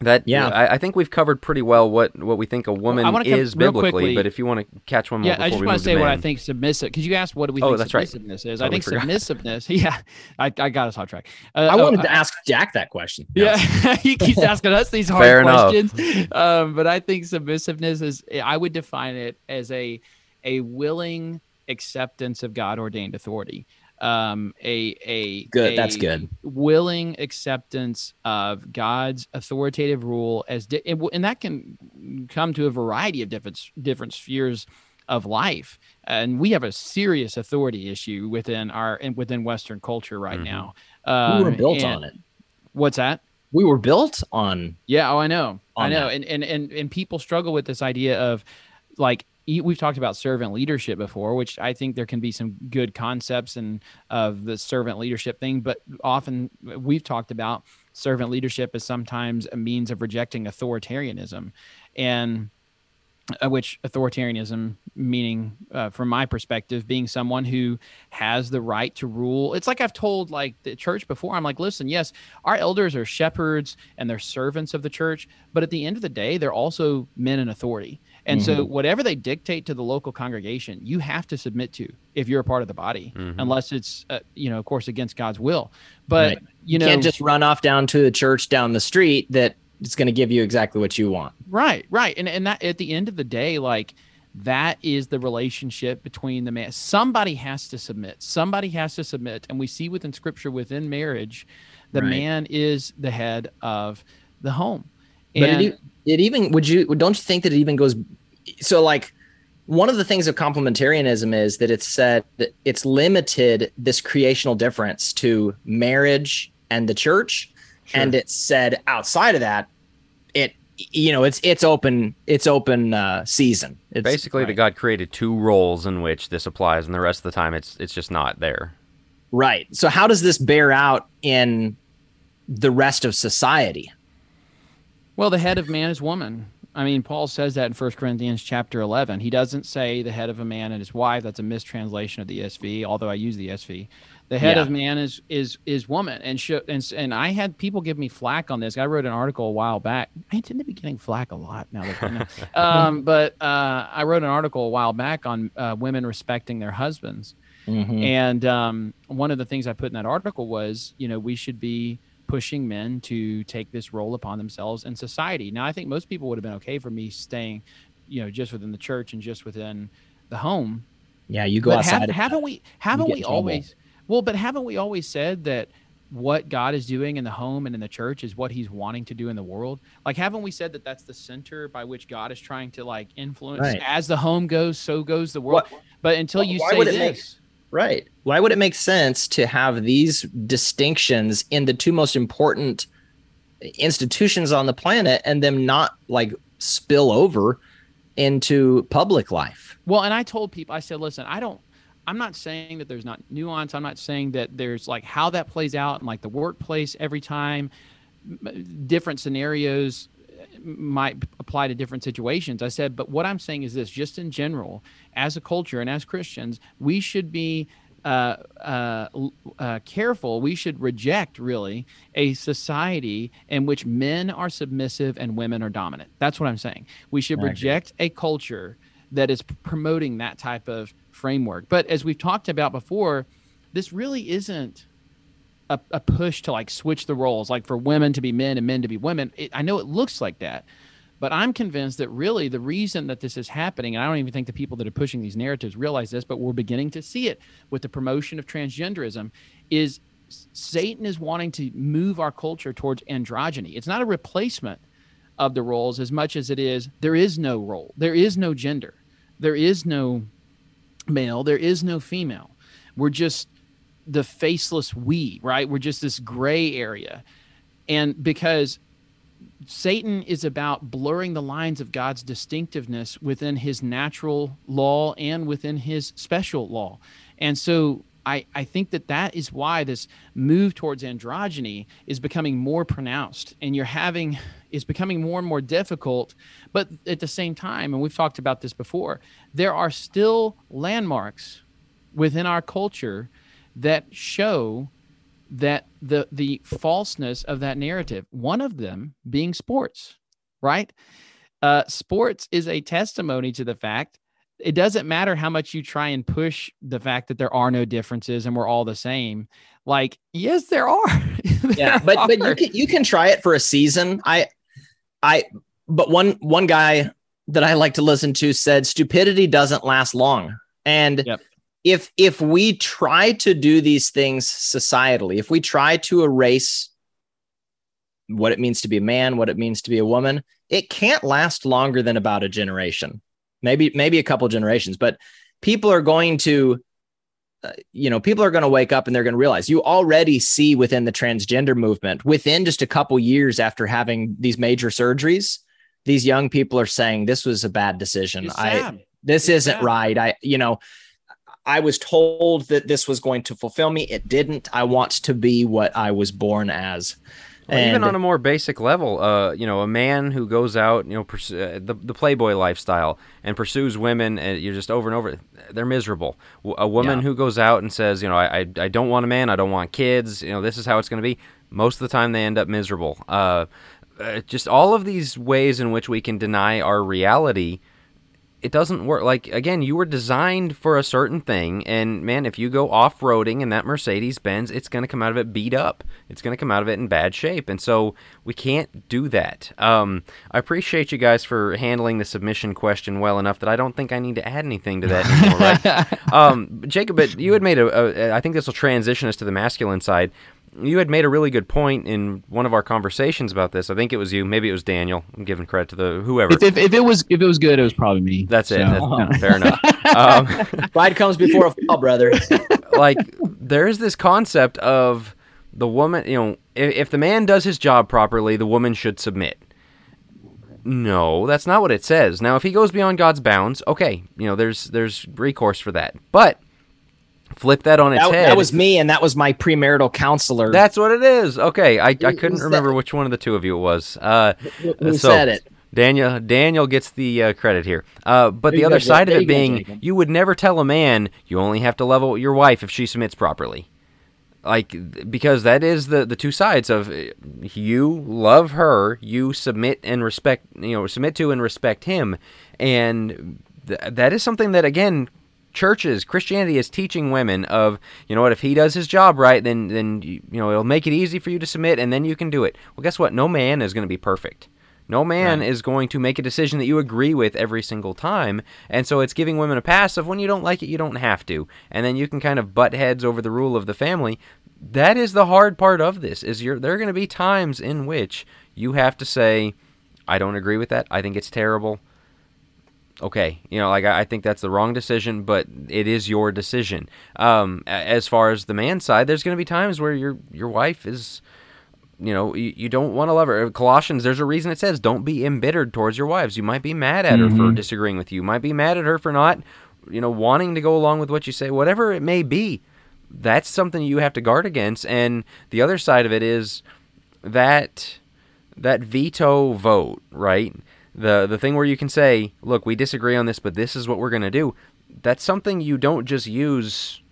that Yeah. I, I think we've covered pretty well what what we think a woman I wanna come- is biblically. quickly- But if you want to catch one more Yeah, before I just want to say what I think submissive because you asked what do we Oh, think that's right. submissiveness is. Totally I think forgot. submissiveness. [laughs] Yeah, I, I got us off track. Uh, I oh, wanted to ask Jack that question. Yeah, [laughs] he keeps [laughs] asking us these hard Fair enough. questions. Um, but I think submissiveness is. I would define it as a a willing acceptance of God ordained authority. Um, a a Good. That's good. willing acceptance of God's authoritative rule as di- and, and that can come to a variety of different different spheres of life and we have a serious authority issue within our in- within western culture right Mhm. now We um, were built and- on it. what's that We were built on. yeah, oh, I know, I know, that. and, and and and people struggle with this idea of like we've talked about servant leadership before, which I think there can be some good concepts and of the servant leadership thing, but often we've talked about servant leadership as sometimes a means of rejecting authoritarianism, and uh, which authoritarianism meaning uh, from my perspective being someone who has the right to rule. It's like i've told like the church before i'm like listen yes our elders are shepherds and they're servants of the church but at the end of the day they're also men in authority and so whatever they dictate to the local congregation you have to submit to if you're a part of the body Mhm. unless it's uh, you know of course against god's will but Right. you know can't just run off down to the church down the street that it's going to give you exactly what you want. Right, right. And and that at the end of the day, like that is the relationship between the man. Somebody has to submit. Somebody has to submit. And we see within scripture within marriage, the Right. man is the head of the home. But And it, it even would you don't you think that it even goes so like one of the things of complementarianism is that it's said that it's limited this creational difference to marriage and the church Sure. and it's said outside of that it you know it's it's open it's open uh season it's Basically, that. God created two roles in which this applies, and the rest of the time, it's it's just not there. right so how does this bear out in the rest of society well, the head of man is woman. I mean, Paul says that in 1 Corinthians chapter 11. He doesn't say the head of a man and his wife. That's a mistranslation of the ESV, although I use the ESV. The head Yeah. of man is is is woman, and sh- and and I had people give me flack on this. I wrote an article a while back. I tend to be getting flack a lot now. That, [laughs] um, but uh, I wrote an article a while back on uh, women respecting their husbands, Mhm. and um, one of the things I put in that article was, you know, we should be pushing men to take this role upon themselves in society. Now, I think most people would have been okay for me staying, you know, just within the church and just within the home. Yeah, you go But outside. have, that. we? Haven't we always? Well, but haven't we always said that what God is doing in the home and in the church is what He's wanting to do in the world? Like, haven't we said that that's the center by which God is trying to like influence? Right. As the home goes, so goes the world. What- But until Well, you say this, make- Right. Why would it make sense to have these distinctions in the two most important institutions on the planet and them not like spill over into public life? Well, and I told people, I said, listen, I don't, I'm not saying that there's not nuance. I'm not saying that there's like how that plays out in like the workplace every time. Different scenarios might apply to different situations. I said, but what I'm saying is this just in general, as a culture and as Christians, we should be uh, uh, uh, careful. We should reject really a society in which men are submissive and women are dominant. That's what I'm saying. We should reject a culture that is promoting that type of framework. But as we've talked about before, this really isn't a, a push to like switch the roles, like for women to be men and men to be women. It, I know it looks like that, but I'm convinced that really the reason that this is happening, and I don't even think the people that are pushing these narratives realize this, but we're beginning to see it with the promotion of transgenderism, is Satan is wanting to move our culture towards androgyny. It's not a replacement of the roles as much as it is there is no role, there is no gender, there is no male, there is no female. We're just the faceless we, right? We're just this gray area. And because Satan is about blurring the lines of God's distinctiveness within his natural law and within his special law. And so I, I think that that is why this move towards androgyny is becoming more pronounced and you're having is becoming more and more difficult but at the same time and we've talked about this before there are still landmarks within our culture that show that the the falseness of that narrative one of them being sports right? Uh, sports is a testimony to the fact it doesn't matter how much you try and push the fact that there are no differences and we're all the same like yes there are. [laughs] Yeah There but but you can you can try it for a season. I i but one one guy that i like to listen to said stupidity doesn't last long. And Yep. If if we try to do these things societally if we try to erase what it means to be a man what it means to be a woman it can't last longer than about a generation. Maybe maybe a couple generations but people are going to uh, you know people are going to wake up and they're going to realize you already see within the transgender movement within just a couple years after having these major surgeries these young people are saying this was a bad decision. I this It's isn't sad. right. I you know i was told that this was going to fulfill me it didn't i want to be what i was born as Well, even on a more basic level, uh, you know, a man who goes out, you know, pers- uh, the the playboy lifestyle and pursues women, and you're just over and over, they're miserable. W- A woman Yeah. who goes out and says, you know, I, I I don't want a man, I don't want kids, you know, this is how it's going to be. Most of the time, they end up miserable. Uh, uh, just all of these ways in which we can deny our reality it doesn't work. Like again, you were designed for a certain thing, and man, if you go off roading in that Mercedes Benz, it's going to come out of it beat up. It's going to come out of it in bad shape, and so we can't do that. Um, I appreciate you guys for handling the submission question well enough that I don't think I need to add anything to that anymore. right? [laughs] um, Jacob, but you had made a, a. I think this will transition us to the masculine side. You had made a really good point in one of our conversations about this. I think it was you, maybe it was Daniel. I'm giving credit to the whoever. If, if, if it was if it was good, it was probably me. That's it. So- That's, [laughs] fair enough. [laughs] Um, pride comes before a fall brother [laughs] like there's this concept of the woman. You know, if, if the man does his job properly, the woman should submit. No, that's not what it says. Now, if he goes beyond God's bounds, okay, you know, there's there's recourse for that. But flip that on its that, head. that was me and that was my premarital counselor that's what it is. Okay, I, I couldn't remember which one of the two of you it was. Uh, who so- said it Daniel Daniel gets the uh, credit here. Uh, but There the other go, side of it you being, Jacob. you would never tell a man you only have to level your wife if she submits properly. Like because that is the the two sides of uh, you love her, you submit and respect, you know, submit to and respect him, and th- that is something that again churches christianity is teaching women of you know what if he does his job right then then you you know it'll make it easy for you to submit and then you can do it. Well guess what? No man is going to be perfect. No man Right. is going to make a decision that you agree with every single time and so it's giving women a pass of when you don't like it you don't have to. And then you can kind of butt heads over the rule of the family. That is the hard part of this is you're there are going to be times in which you have to say i don't agree with that. I think it's terrible okay, you know, like I, I think that's the wrong decision, but it is your decision. Um, as far as the man side, there's going to be times where your your wife is, you know, you, you don't want to love her. Colossians, there's a reason it says don't be embittered towards your wives. You might be mad at her for Mhm. disagreeing with you. You might be mad at her for not, you know, wanting to go along with what you say. Whatever it may be, that's something you have to guard against. And the other side of it is that that veto vote, right? The the thing where you can say, "Look, we disagree on this, but this is what we're going to do." That's something you don't just use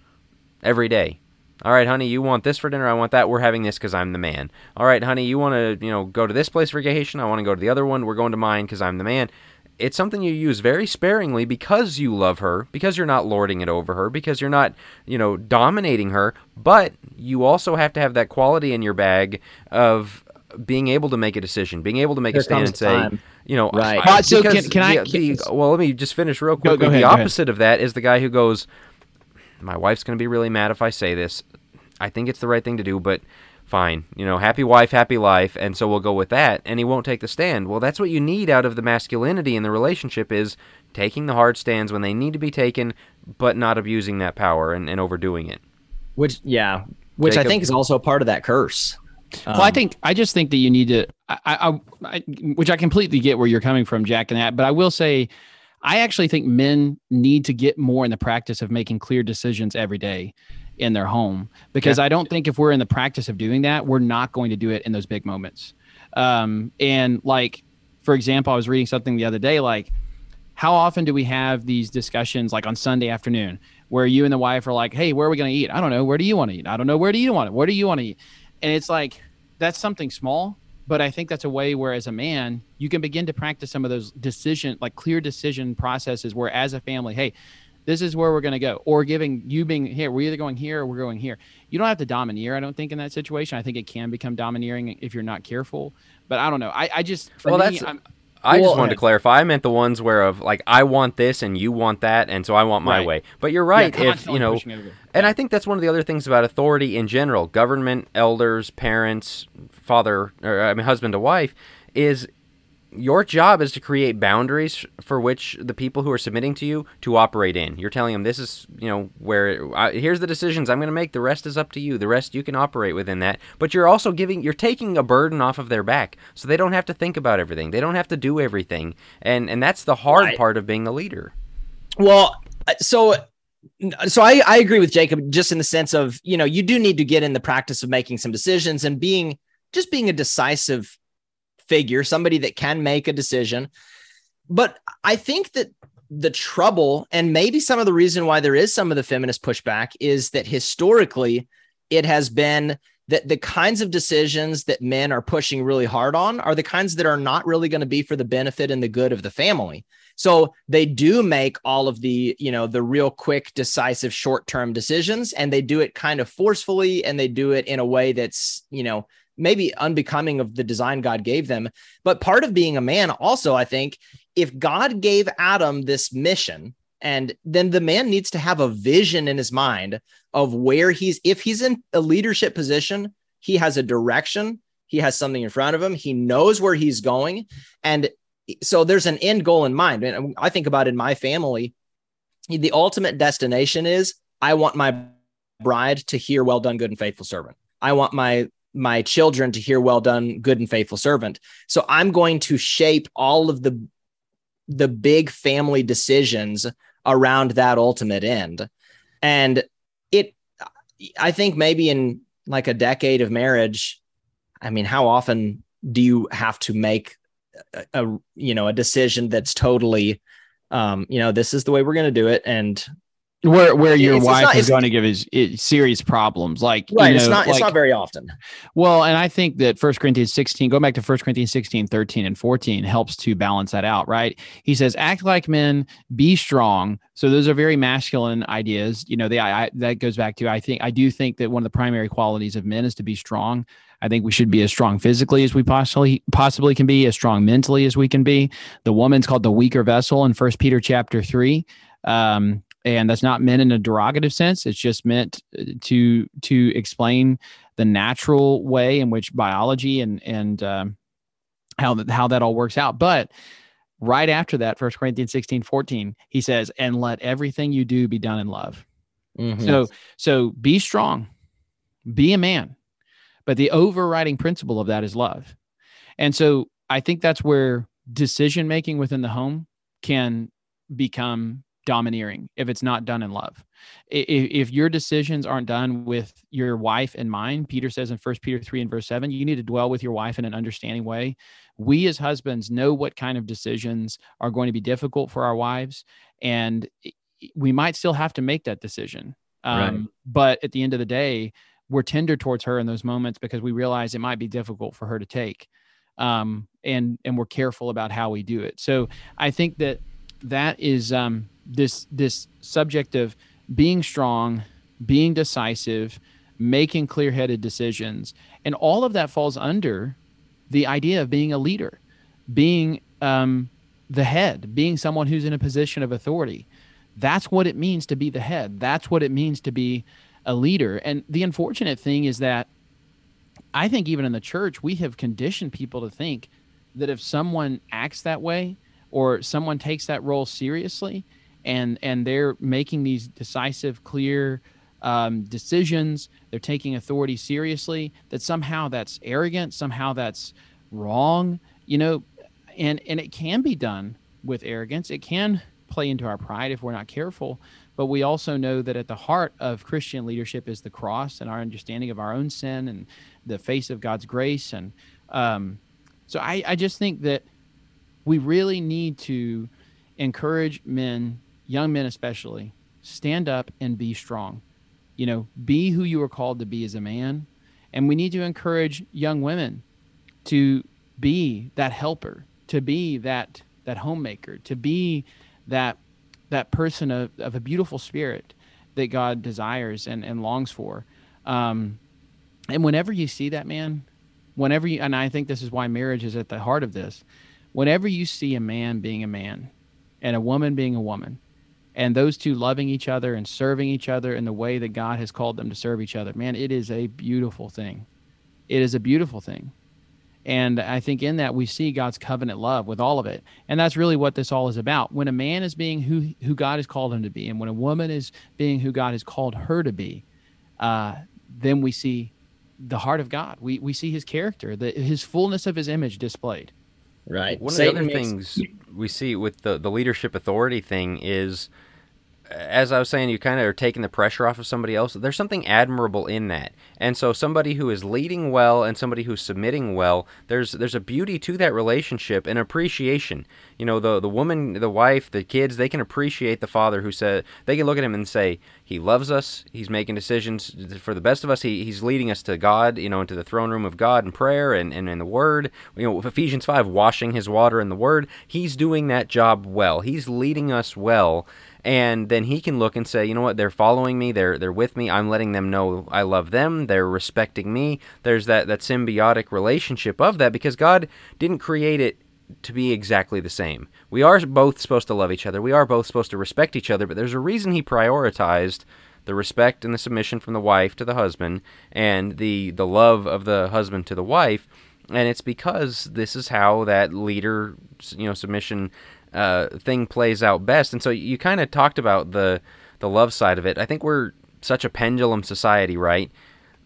every day. All right, honey, you want this for dinner? I want that. We're having this because I'm the man. All right, honey, you want to, you know, go to this place for vacation? I want to go to the other one. We're going to mine because I'm the man. It's something you use very sparingly because you love her, because you're not lording it over her, because you're not, you know, dominating her. But you also have to have that quality in your bag of being able to make a decision, being able to make There a stand and say, time. you know, Right. I- so can- because can I- the- the- well, let me just finish real Go- quick. go ahead, the ahead. opposite of that is the guy who goes, "My wife's going to be really mad if I say this. I think it's the right thing to do, but fine. You know, happy wife, happy life, and so we'll go with that." And he won't take the stand. Well, that's what you need out of the masculinity in the relationship is taking the hard stands when they need to be taken, but not abusing that power and, and overdoing it. Which yeah, which I think is also part of that curse. Well, I Um, think I just think that you need to, I, I, I, which I completely get where you're coming from, Jack, and that. But I will say, I actually think men need to get more in the practice of making clear decisions every day in their home because I don't think if we're in the practice of doing that, we're not going to do it in those big moments. Um, and like, for example, I was reading something the other day, like, how often do we have these discussions like on Sunday afternoon where you and the wife are like, Hey, where are we going to eat? I don't know. Where do you want to eat? I don't know. Where do you want to, where do you want to eat? And it's like, that's something small, but I think that's a way where as a man, you can begin to practice some of those decision, like clear decision processes where as a family, Hey, this is where we're going to go or giving you being here. We're either going here or we're going here. You don't have to domineer. I don't think in that situation, I think it can become domineering if you're not careful, but I don't know. I, I just, for Well, me, that's- I'm, I Well, just wanted to clarify. I meant the ones where of like I want this and you want that, and so I want my Right. way. But you're right. Yeah, if you know, pushing it over. and Yeah. I think that's one of the other things about authority in general, government, elders, parents, father, or I mean husband to wife, is your job is to create boundaries for which the people who are submitting to you to operate in. You're telling them this is, you know, where I, here's the decisions I'm going to make. The rest is up to you. The rest you can operate within that. But you're also giving, you're taking a burden off of their back, so they don't have to think about everything. They don't have to do everything, and and that's the hard Right. part of being the leader. Well, uh, so so I, I agree with Jacob just in the sense of you know you do need to get in the practice of making some decisions and being just being a decisive figure, somebody that can make a decision. But I think that the trouble and maybe some of the reason why there is some of the feminist pushback is that historically it has been that the kinds of decisions that men are pushing really hard on are the kinds that are not really going to be for the benefit and the good of the family. So they do make all of the, you know, the real quick, decisive, short term decisions, and they do it kind of forcefully and they do it in a way that's, you know, maybe unbecoming of the design God gave them. But part of being a man, also, I think, if God gave Adam this mission, and then the man needs to have a vision in his mind of where he's, if he's in a leadership position, he has a direction, he has something in front of him, he knows where he's going. And so there's an end goal in mind. And I think about in my family, the ultimate destination is I want my bride to hear well done, good and faithful servant. I want my my children to hear well done, good and faithful servant. So I'm going to shape all of the the big family decisions around that ultimate end. And it I think maybe in like a decade of marriage, I mean, how often do you have to make a, a you know a decision that's totally um you know this is the way we're going to do it and where where your It's- it's wife not- is going to give his serious problems like you right it's know, not it's like- not very often Well, and I think that First Corinthians 16, go back to First Corinthians 16, 13, and 14 helps to balance that out, right? He says, act like men, be strong. So those are very masculine ideas. You know, they, I, I, that goes back to, I think, I do think that one of the primary qualities of men is to be strong. I think we should be as strong physically as we possibly possibly can be, as strong mentally as we can be. The woman's called the weaker vessel in First Peter chapter three. Um, and that's not meant in a derogative sense. It's just meant uh, to to explain the natural way in which biology and and um, how that how that all works out. But right after that, First Corinthians 16, 14, he says, and let everything you do be done in love. Mhm. So so be strong, be a man. But the overriding principle of that is love. And so I think that's where decision making within the home can become domineering if it's not done in love. If, if your decisions aren't done with your wife in mind, Peter says in First Peter 3 and verse 7, you need to dwell with your wife in an understanding way. We as husbands know what kind of decisions are going to be difficult for our wives. And we might still have to make that decision. Um, Right. But at the end of the day, we're tender towards her in those moments because we realize it might be difficult for her to take. Um, and and we're careful about how we do it. So I think that that is um, this this subject of being strong, being decisive, making clear-headed decisions, and all of that falls under the idea of being a leader, being um, the head, being someone who's in a position of authority. That's what it means to be the head. That's what it means to be a leader. And the unfortunate thing is that I think even in the church, we have conditioned people to think that if someone acts that way or someone takes that role seriously and and they're making these decisive, clear um, decisions, they're taking authority seriously, that somehow that's arrogant, somehow that's wrong, you know, and and it can be done with arrogance. It can play into our pride if we're not careful. But we also know that at the heart of Christian leadership is the cross and our understanding of our own sin and the face of God's grace. And um, so I, I just think that we really need to encourage men, young men especially, stand up and be strong. You know, be who you are called to be as a man. And we need to encourage young women to be that helper, to be that that homemaker, to be that that person of, of a beautiful spirit that God desires and, and longs for. Um, and whenever you see that man, whenever you, and I think this is why marriage is at the heart of this, whenever you see a man being a man and a woman being a woman, and those two loving each other and serving each other in the way that God has called them to serve each other, man, it is a beautiful thing. It is a beautiful thing. And I think in that we see God's covenant love with all of it. And that's really what this all is about. When a man is being who, who God has called him to be, and when a woman is being who God has called her to be, uh, then we see the heart of God. We, we see his character, the, his fullness of his image displayed. Right. One Satan of the other makes- things we see with the, the leadership authority thing is, as I was saying, you kind of are taking the pressure off of somebody else. There's something admirable in that, and so somebody who is leading well and somebody who's submitting well, there's there's a beauty to that relationship and appreciation. You know, the the woman, the wife, the kids, they can appreciate the father who said they can look at him and say he loves us. He's making decisions for the best of us. He, he's leading us to God, you know, into the throne room of God in prayer and, and in the Word. You know, Ephesians 5, washing his water in the Word. He's doing that job well. He's leading us well. And then he can look and say, you know what, they're following me, they're they're with me, I'm letting them know I love them, they're respecting me. There's that, that symbiotic relationship of that because God didn't create it to be exactly the same. We are both supposed to love each other. We are both supposed to respect each other, but there's a reason he prioritized the respect and the submission from the wife to the husband and the the love of the husband to the wife, and it's because this is how that leader, you know, submission uh, thing plays out best. And so you kind of talked about the the love side of it. I think we're such a pendulum society, right?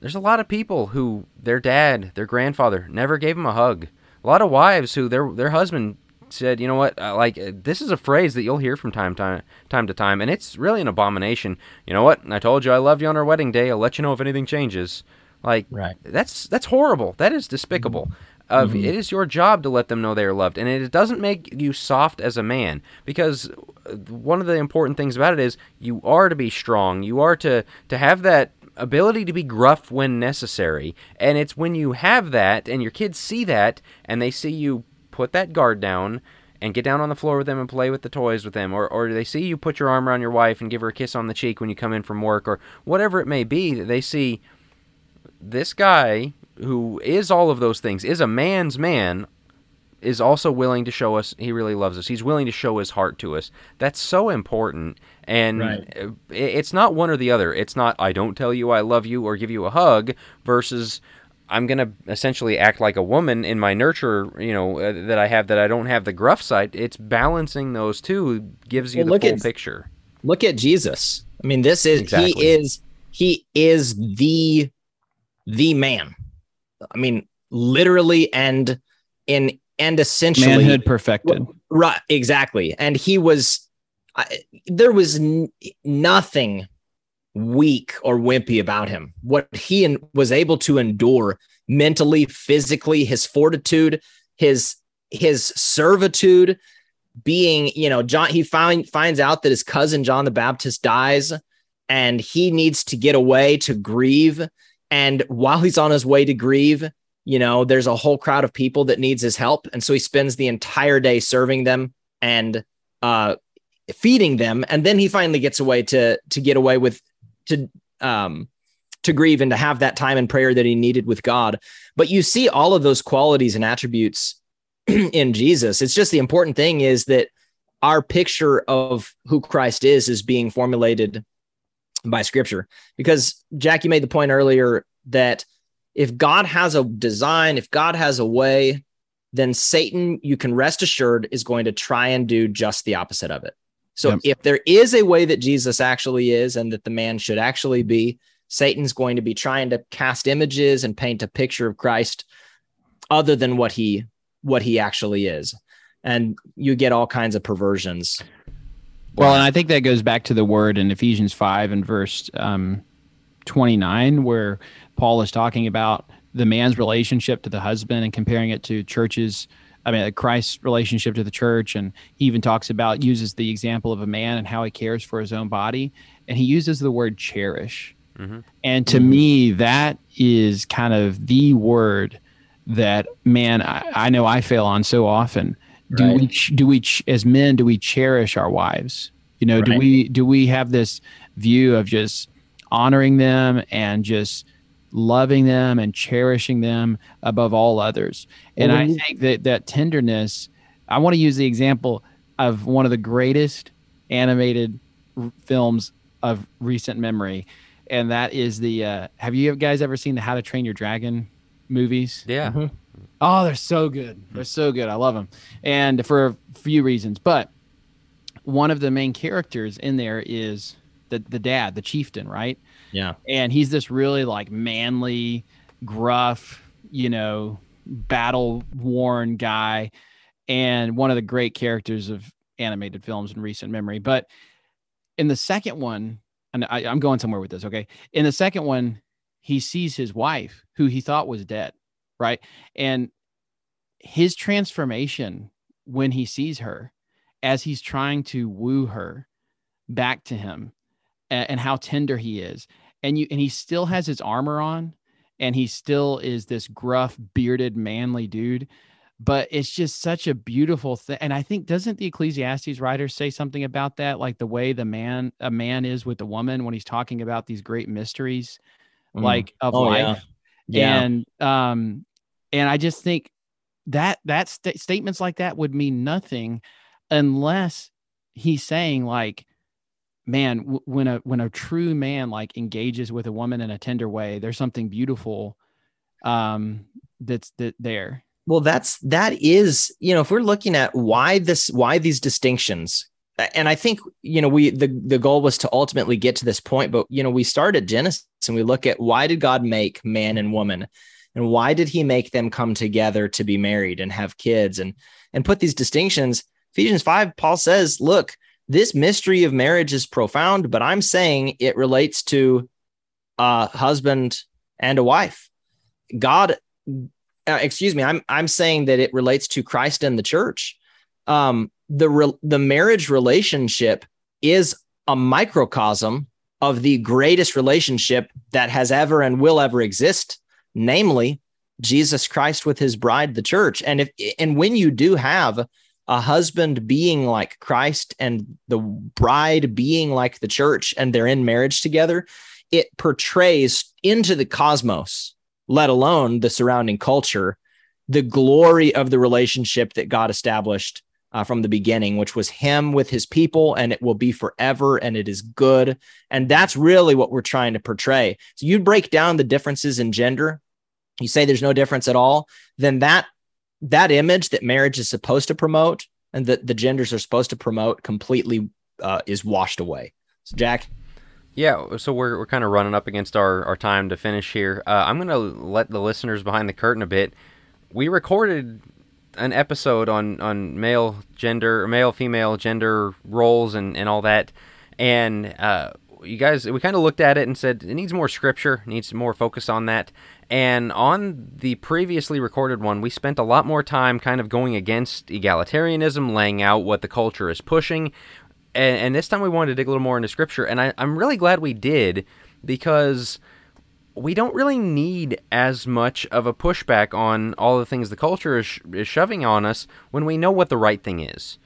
There's a lot of people who their dad, their grandfather never gave them a hug. A lot of wives who their their husband said, you know what, like uh, this is a phrase that you'll hear from time time time to time, and it's really an abomination. You know what? I told you I loved you on our wedding day. I'll let you know if anything changes. Like Right. that's that's horrible. That is despicable. Of Mhm. it is your job to let them know they are loved and it doesn't make you soft as a man because uh, one of the important things about it is you are to be strong you are to to have that ability to be gruff when necessary and it's when you have that and your kids see that and they see you put that guard down and get down on the floor with them and play with the toys with them or, or they see you put your arm around your wife and give her a kiss on the cheek when you come in from work or whatever it may be that they see this guy who is all of those things is a man's man is also willing to show us he really loves us he's willing to show his heart to us that's so important and Right. it's not one or the other it's not i don't tell you i love you or give you a hug versus i'm going to essentially act like a woman in my nurture you know uh, that i have that i don't have the gruff side it's balancing those two gives you Well, the full at- picture Look at Jesus. I mean, this is Exactly. he is he is the the man. I mean, literally and in and essentially Manhood perfected. Right, exactly. And he was, I, there was n- nothing weak or wimpy about him. What he en- was able to endure mentally, physically, his fortitude, his his servitude, being, you know, John. He find finds out that his cousin John the Baptist dies, and he needs to get away to grieve. And while he's on his way to grieve, you know there's a whole crowd of people that needs his help. And so he spends the entire day serving them and uh feeding them. And then he finally gets away to to get away with to um to grieve and to have that time in prayer that he needed with God. But you see all of those qualities and attributes [clears throat] in Jesus. It's just the important thing is that our picture of who Christ is is being formulated by scripture because Jackie made the point earlier that if God has a design, if God has a way, then Satan, you can rest assured, is going to try and do just the opposite of it. So Yep. if there is a way that Jesus actually is and that the man should actually be, Satan's going to be trying to cast images and paint a picture of Christ other than what he what he actually is. And you get all kinds of perversions. Well, and I think that goes back to the word in Ephesians 5 and verse um, 29, where Paul is talking about the man's relationship to the husband and comparing it to churches. I mean, Christ's relationship to the church. And he even talks about, uses the example of a man and how he cares for his own body. And he uses the word cherish. Mhm. And to Mhm. me, that is kind of the word that, man, I, I know I fail on so often do Right. we ch- do we ch- as men do we cherish our wives? You know do we do we have this view of just honoring them and just loving them and cherishing them above all others? And Well, i you- think that that tenderness i want to use the example of one of the greatest animated r- films of recent memory and that is the uh, have you guys ever seen the how to train your dragon movies? Yeah. Mhm. Oh, they're so good. Hmm. They're so good. I love them. And for a few reasons, but one of the main characters in there is the the dad, the chieftain, right? Yeah. And he's this really like manly, gruff, you know, battle worn guy and one of the great characters of animated films in recent memory. But in the second one, and I, I'm going somewhere with this, okay? In the second one, he sees his wife, who he thought was dead, right? And his transformation when he sees her as he's trying to woo her back to him and, and how tender he is and you and he still has his armor on and he still is this gruff bearded manly dude but it's just such a beautiful thing and i think doesn't the ecclesiastes writer say something about that like the way the man a man is with the woman when he's talking about these great mysteries Mm. like of Oh, life yeah. Yeah. and um and i just think that that sta- statements like that would mean nothing unless he's saying like man w- when a when a true man like engages with a woman in a tender way there's something beautiful um that's that there Well, that's that is, you know, if we're looking at why this, why these distinctions, and I think, you know, we the the goal was to ultimately get to this point, but you know, we start at Genesis and we look at why did God make man and woman, and why did He make them come together to be married and have kids and and put these distinctions. Ephesians five, Paul says, look, this mystery of marriage is profound, but I'm saying it relates to a husband and a wife. God uh, excuse me, I'm I'm saying that it relates to Christ and the church. Um, the re- the marriage relationship is a microcosm of the greatest relationship that has ever and will ever exist, namely Jesus Christ with his bride, the church. And if and when you do have a husband being like Christ and the bride being like the church and they're in marriage together, it portrays into the cosmos, let alone the surrounding culture, the glory of the relationship that God established uh, from the beginning, which was Him with His people, and it will be forever, and it is good. And that's really what we're trying to portray. So you break down the differences in gender, you say there's no difference at all, then that that image that marriage is supposed to promote and that the genders are supposed to promote completely uh, is washed away. So, Jack. Yeah, so we're, we're kind of running up against our, our time to finish here. Uh, I'm going to let the listeners behind the curtain a bit. We recorded an episode on, on male gender, male female gender roles and, and all that. And uh, you guys, we kind of looked at it and said it needs more scripture, needs more focus on that. And on the previously recorded one, we spent a lot more time kind of going against egalitarianism, laying out what the culture is pushing. And, and this time we wanted to dig a little more into scripture. And I, I'm really glad we did because we don't really need as much of a pushback on all the things the culture is, sh- is shoving on us when we know what the right thing is.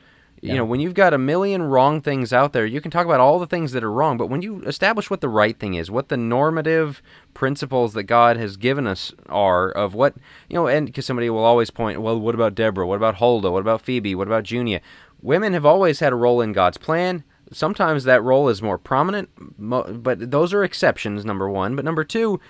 You know, when you've got a million wrong things out there, you can talk about all the things that are wrong, but when you establish what the right thing is, what the normative principles that God has given us are of what, you know, and because somebody will always point, well, what about Deborah? What about Huldah? What about Phoebe? What about Junia? Women have always had a role in God's plan. Sometimes that role is more prominent, but those are exceptions, number one. But number two,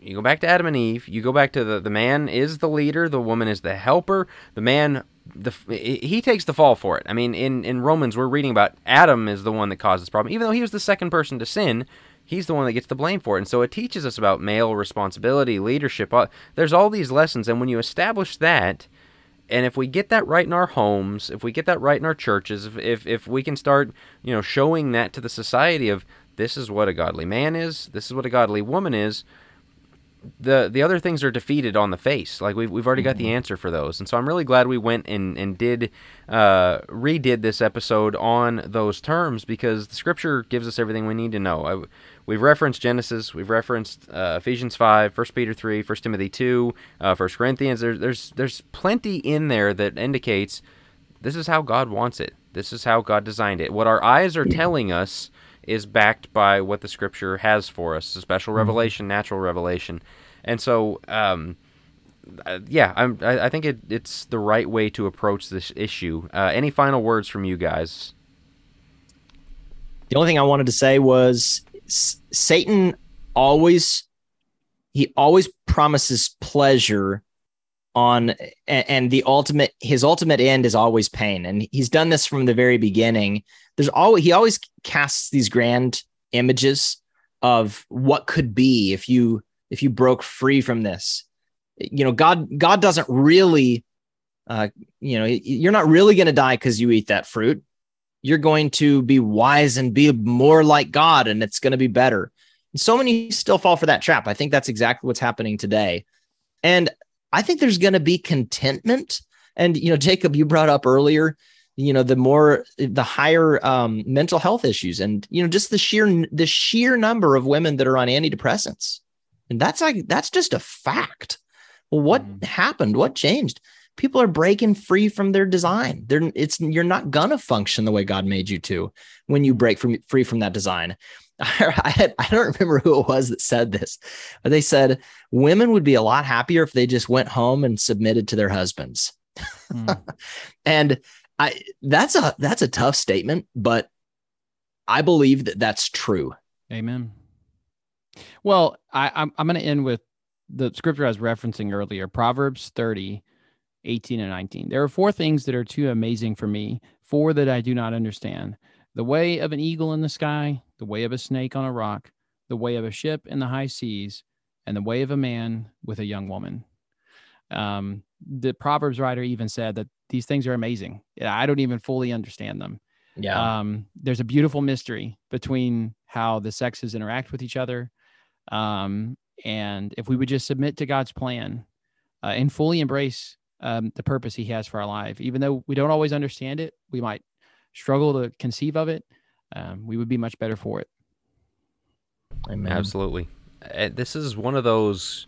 you go back to Adam and Eve. You go back to the the man is the leader, the woman is the helper. The man the he takes the fall for it. I mean, in in Romans we're reading about Adam is the one that caused this problem, even though he was the second person to sin. He's the one that gets the blame for it. And so it teaches us about male responsibility, leadership. There's all these lessons, and when you establish that, and if we get that right in our homes, if we get that right in our churches, if, if, if we can start, you know, showing that to the society of this is what a godly man is, this is what a godly woman is, the the other things are defeated on the face. Like we've we've already got the mm-hmm. answer for those, and so I'm really glad we went and and did uh, redid this episode on those terms because the Scripture gives us everything we need to know. I, we've referenced Genesis, we've referenced uh, Ephesians five, 1 Peter three, 1 Timothy two, uh, 1 Corinthians. There's there's there's plenty in there that indicates this is how God wants it. This is how God designed it. What our eyes are telling us is backed by what the scripture has for us a special mm-hmm. revelation, natural revelation. And so, um, uh, yeah, I'm, I, I think it, it's the right way to approach this issue. Uh, any final words from you guys? The only thing I wanted to say was S- Satan always he always promises pleasure on and, the ultimate his ultimate end is always pain. And he's done this from the very beginning. There's always he always casts these grand images of what could be if you if you broke free from this. You know god god doesn't really uh you know you're not really going to die because you eat that fruit you're going to be wise and be more like god and it's going to be better. And so many still fall for that trap. I think that's exactly what's happening today. And i think there's going to be contentment. And you know jacob you brought up earlier you know the more the higher um, mental health issues and you know just the sheer the sheer number of women that are on antidepressants. And that's like that's just a fact. Well what mm. happened? What changed people are breaking free from their design they're it's you're not gonna function the way god made you to when you break from free from that design [laughs] I, had, I don't remember who it was that said this, but they said women would be a lot happier if they just went home and submitted to their husbands. Mm. [laughs] and I that's a that's a tough statement, but I believe that that's true. Amen. Well, I, I'm I'm going to end with the scripture I was referencing earlier, Proverbs 30, 18 and 19. There are four things that are too amazing for me, four that I do not understand. The way of an eagle in the sky, the way of a snake on a rock, the way of a ship in the high seas, and the way of a man with a young woman. Um, the Proverbs writer even said that these things are amazing. I don't even fully understand them. Yeah. Um, there's a beautiful mystery between how the sexes interact with each other. Um, and if we would just submit to God's plan, uh, and fully embrace um, the purpose He has for our life. Even though we don't always understand it, we might struggle to conceive of it. Um, we would be much better for it. Amen. Absolutely. Uh, This is one of those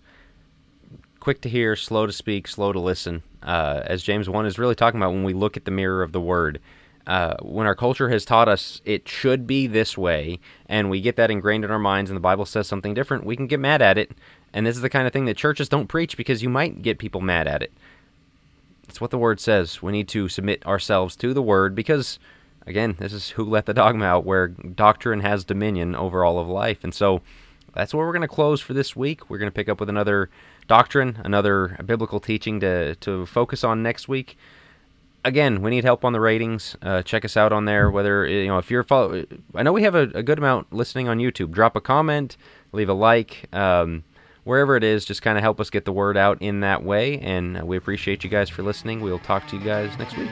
quick to hear, slow to speak, slow to listen. Uh, as James 1 is really talking about when we look at the mirror of the word. Uh, when our culture has taught us it should be this way, and we get that ingrained in our minds, and the Bible says something different, we can get mad at it. And this is the kind of thing that churches don't preach because you might get people mad at it. It's what the word says. We need to submit ourselves to the word because, again, this is who let the dogma out, where doctrine has dominion over all of life. And so that's where we're going to close for this week. We're going to pick up with another doctrine, another biblical teaching to, to focus on next week. Again, we need help on the ratings. Uh, check us out on there. Whether you know if you're follow, I know we have a, a good amount listening on YouTube. Drop a comment, leave a like. Um, wherever it is, just kind of help us get the word out in that way. And uh, we appreciate you guys for listening. We'll talk to you guys next week.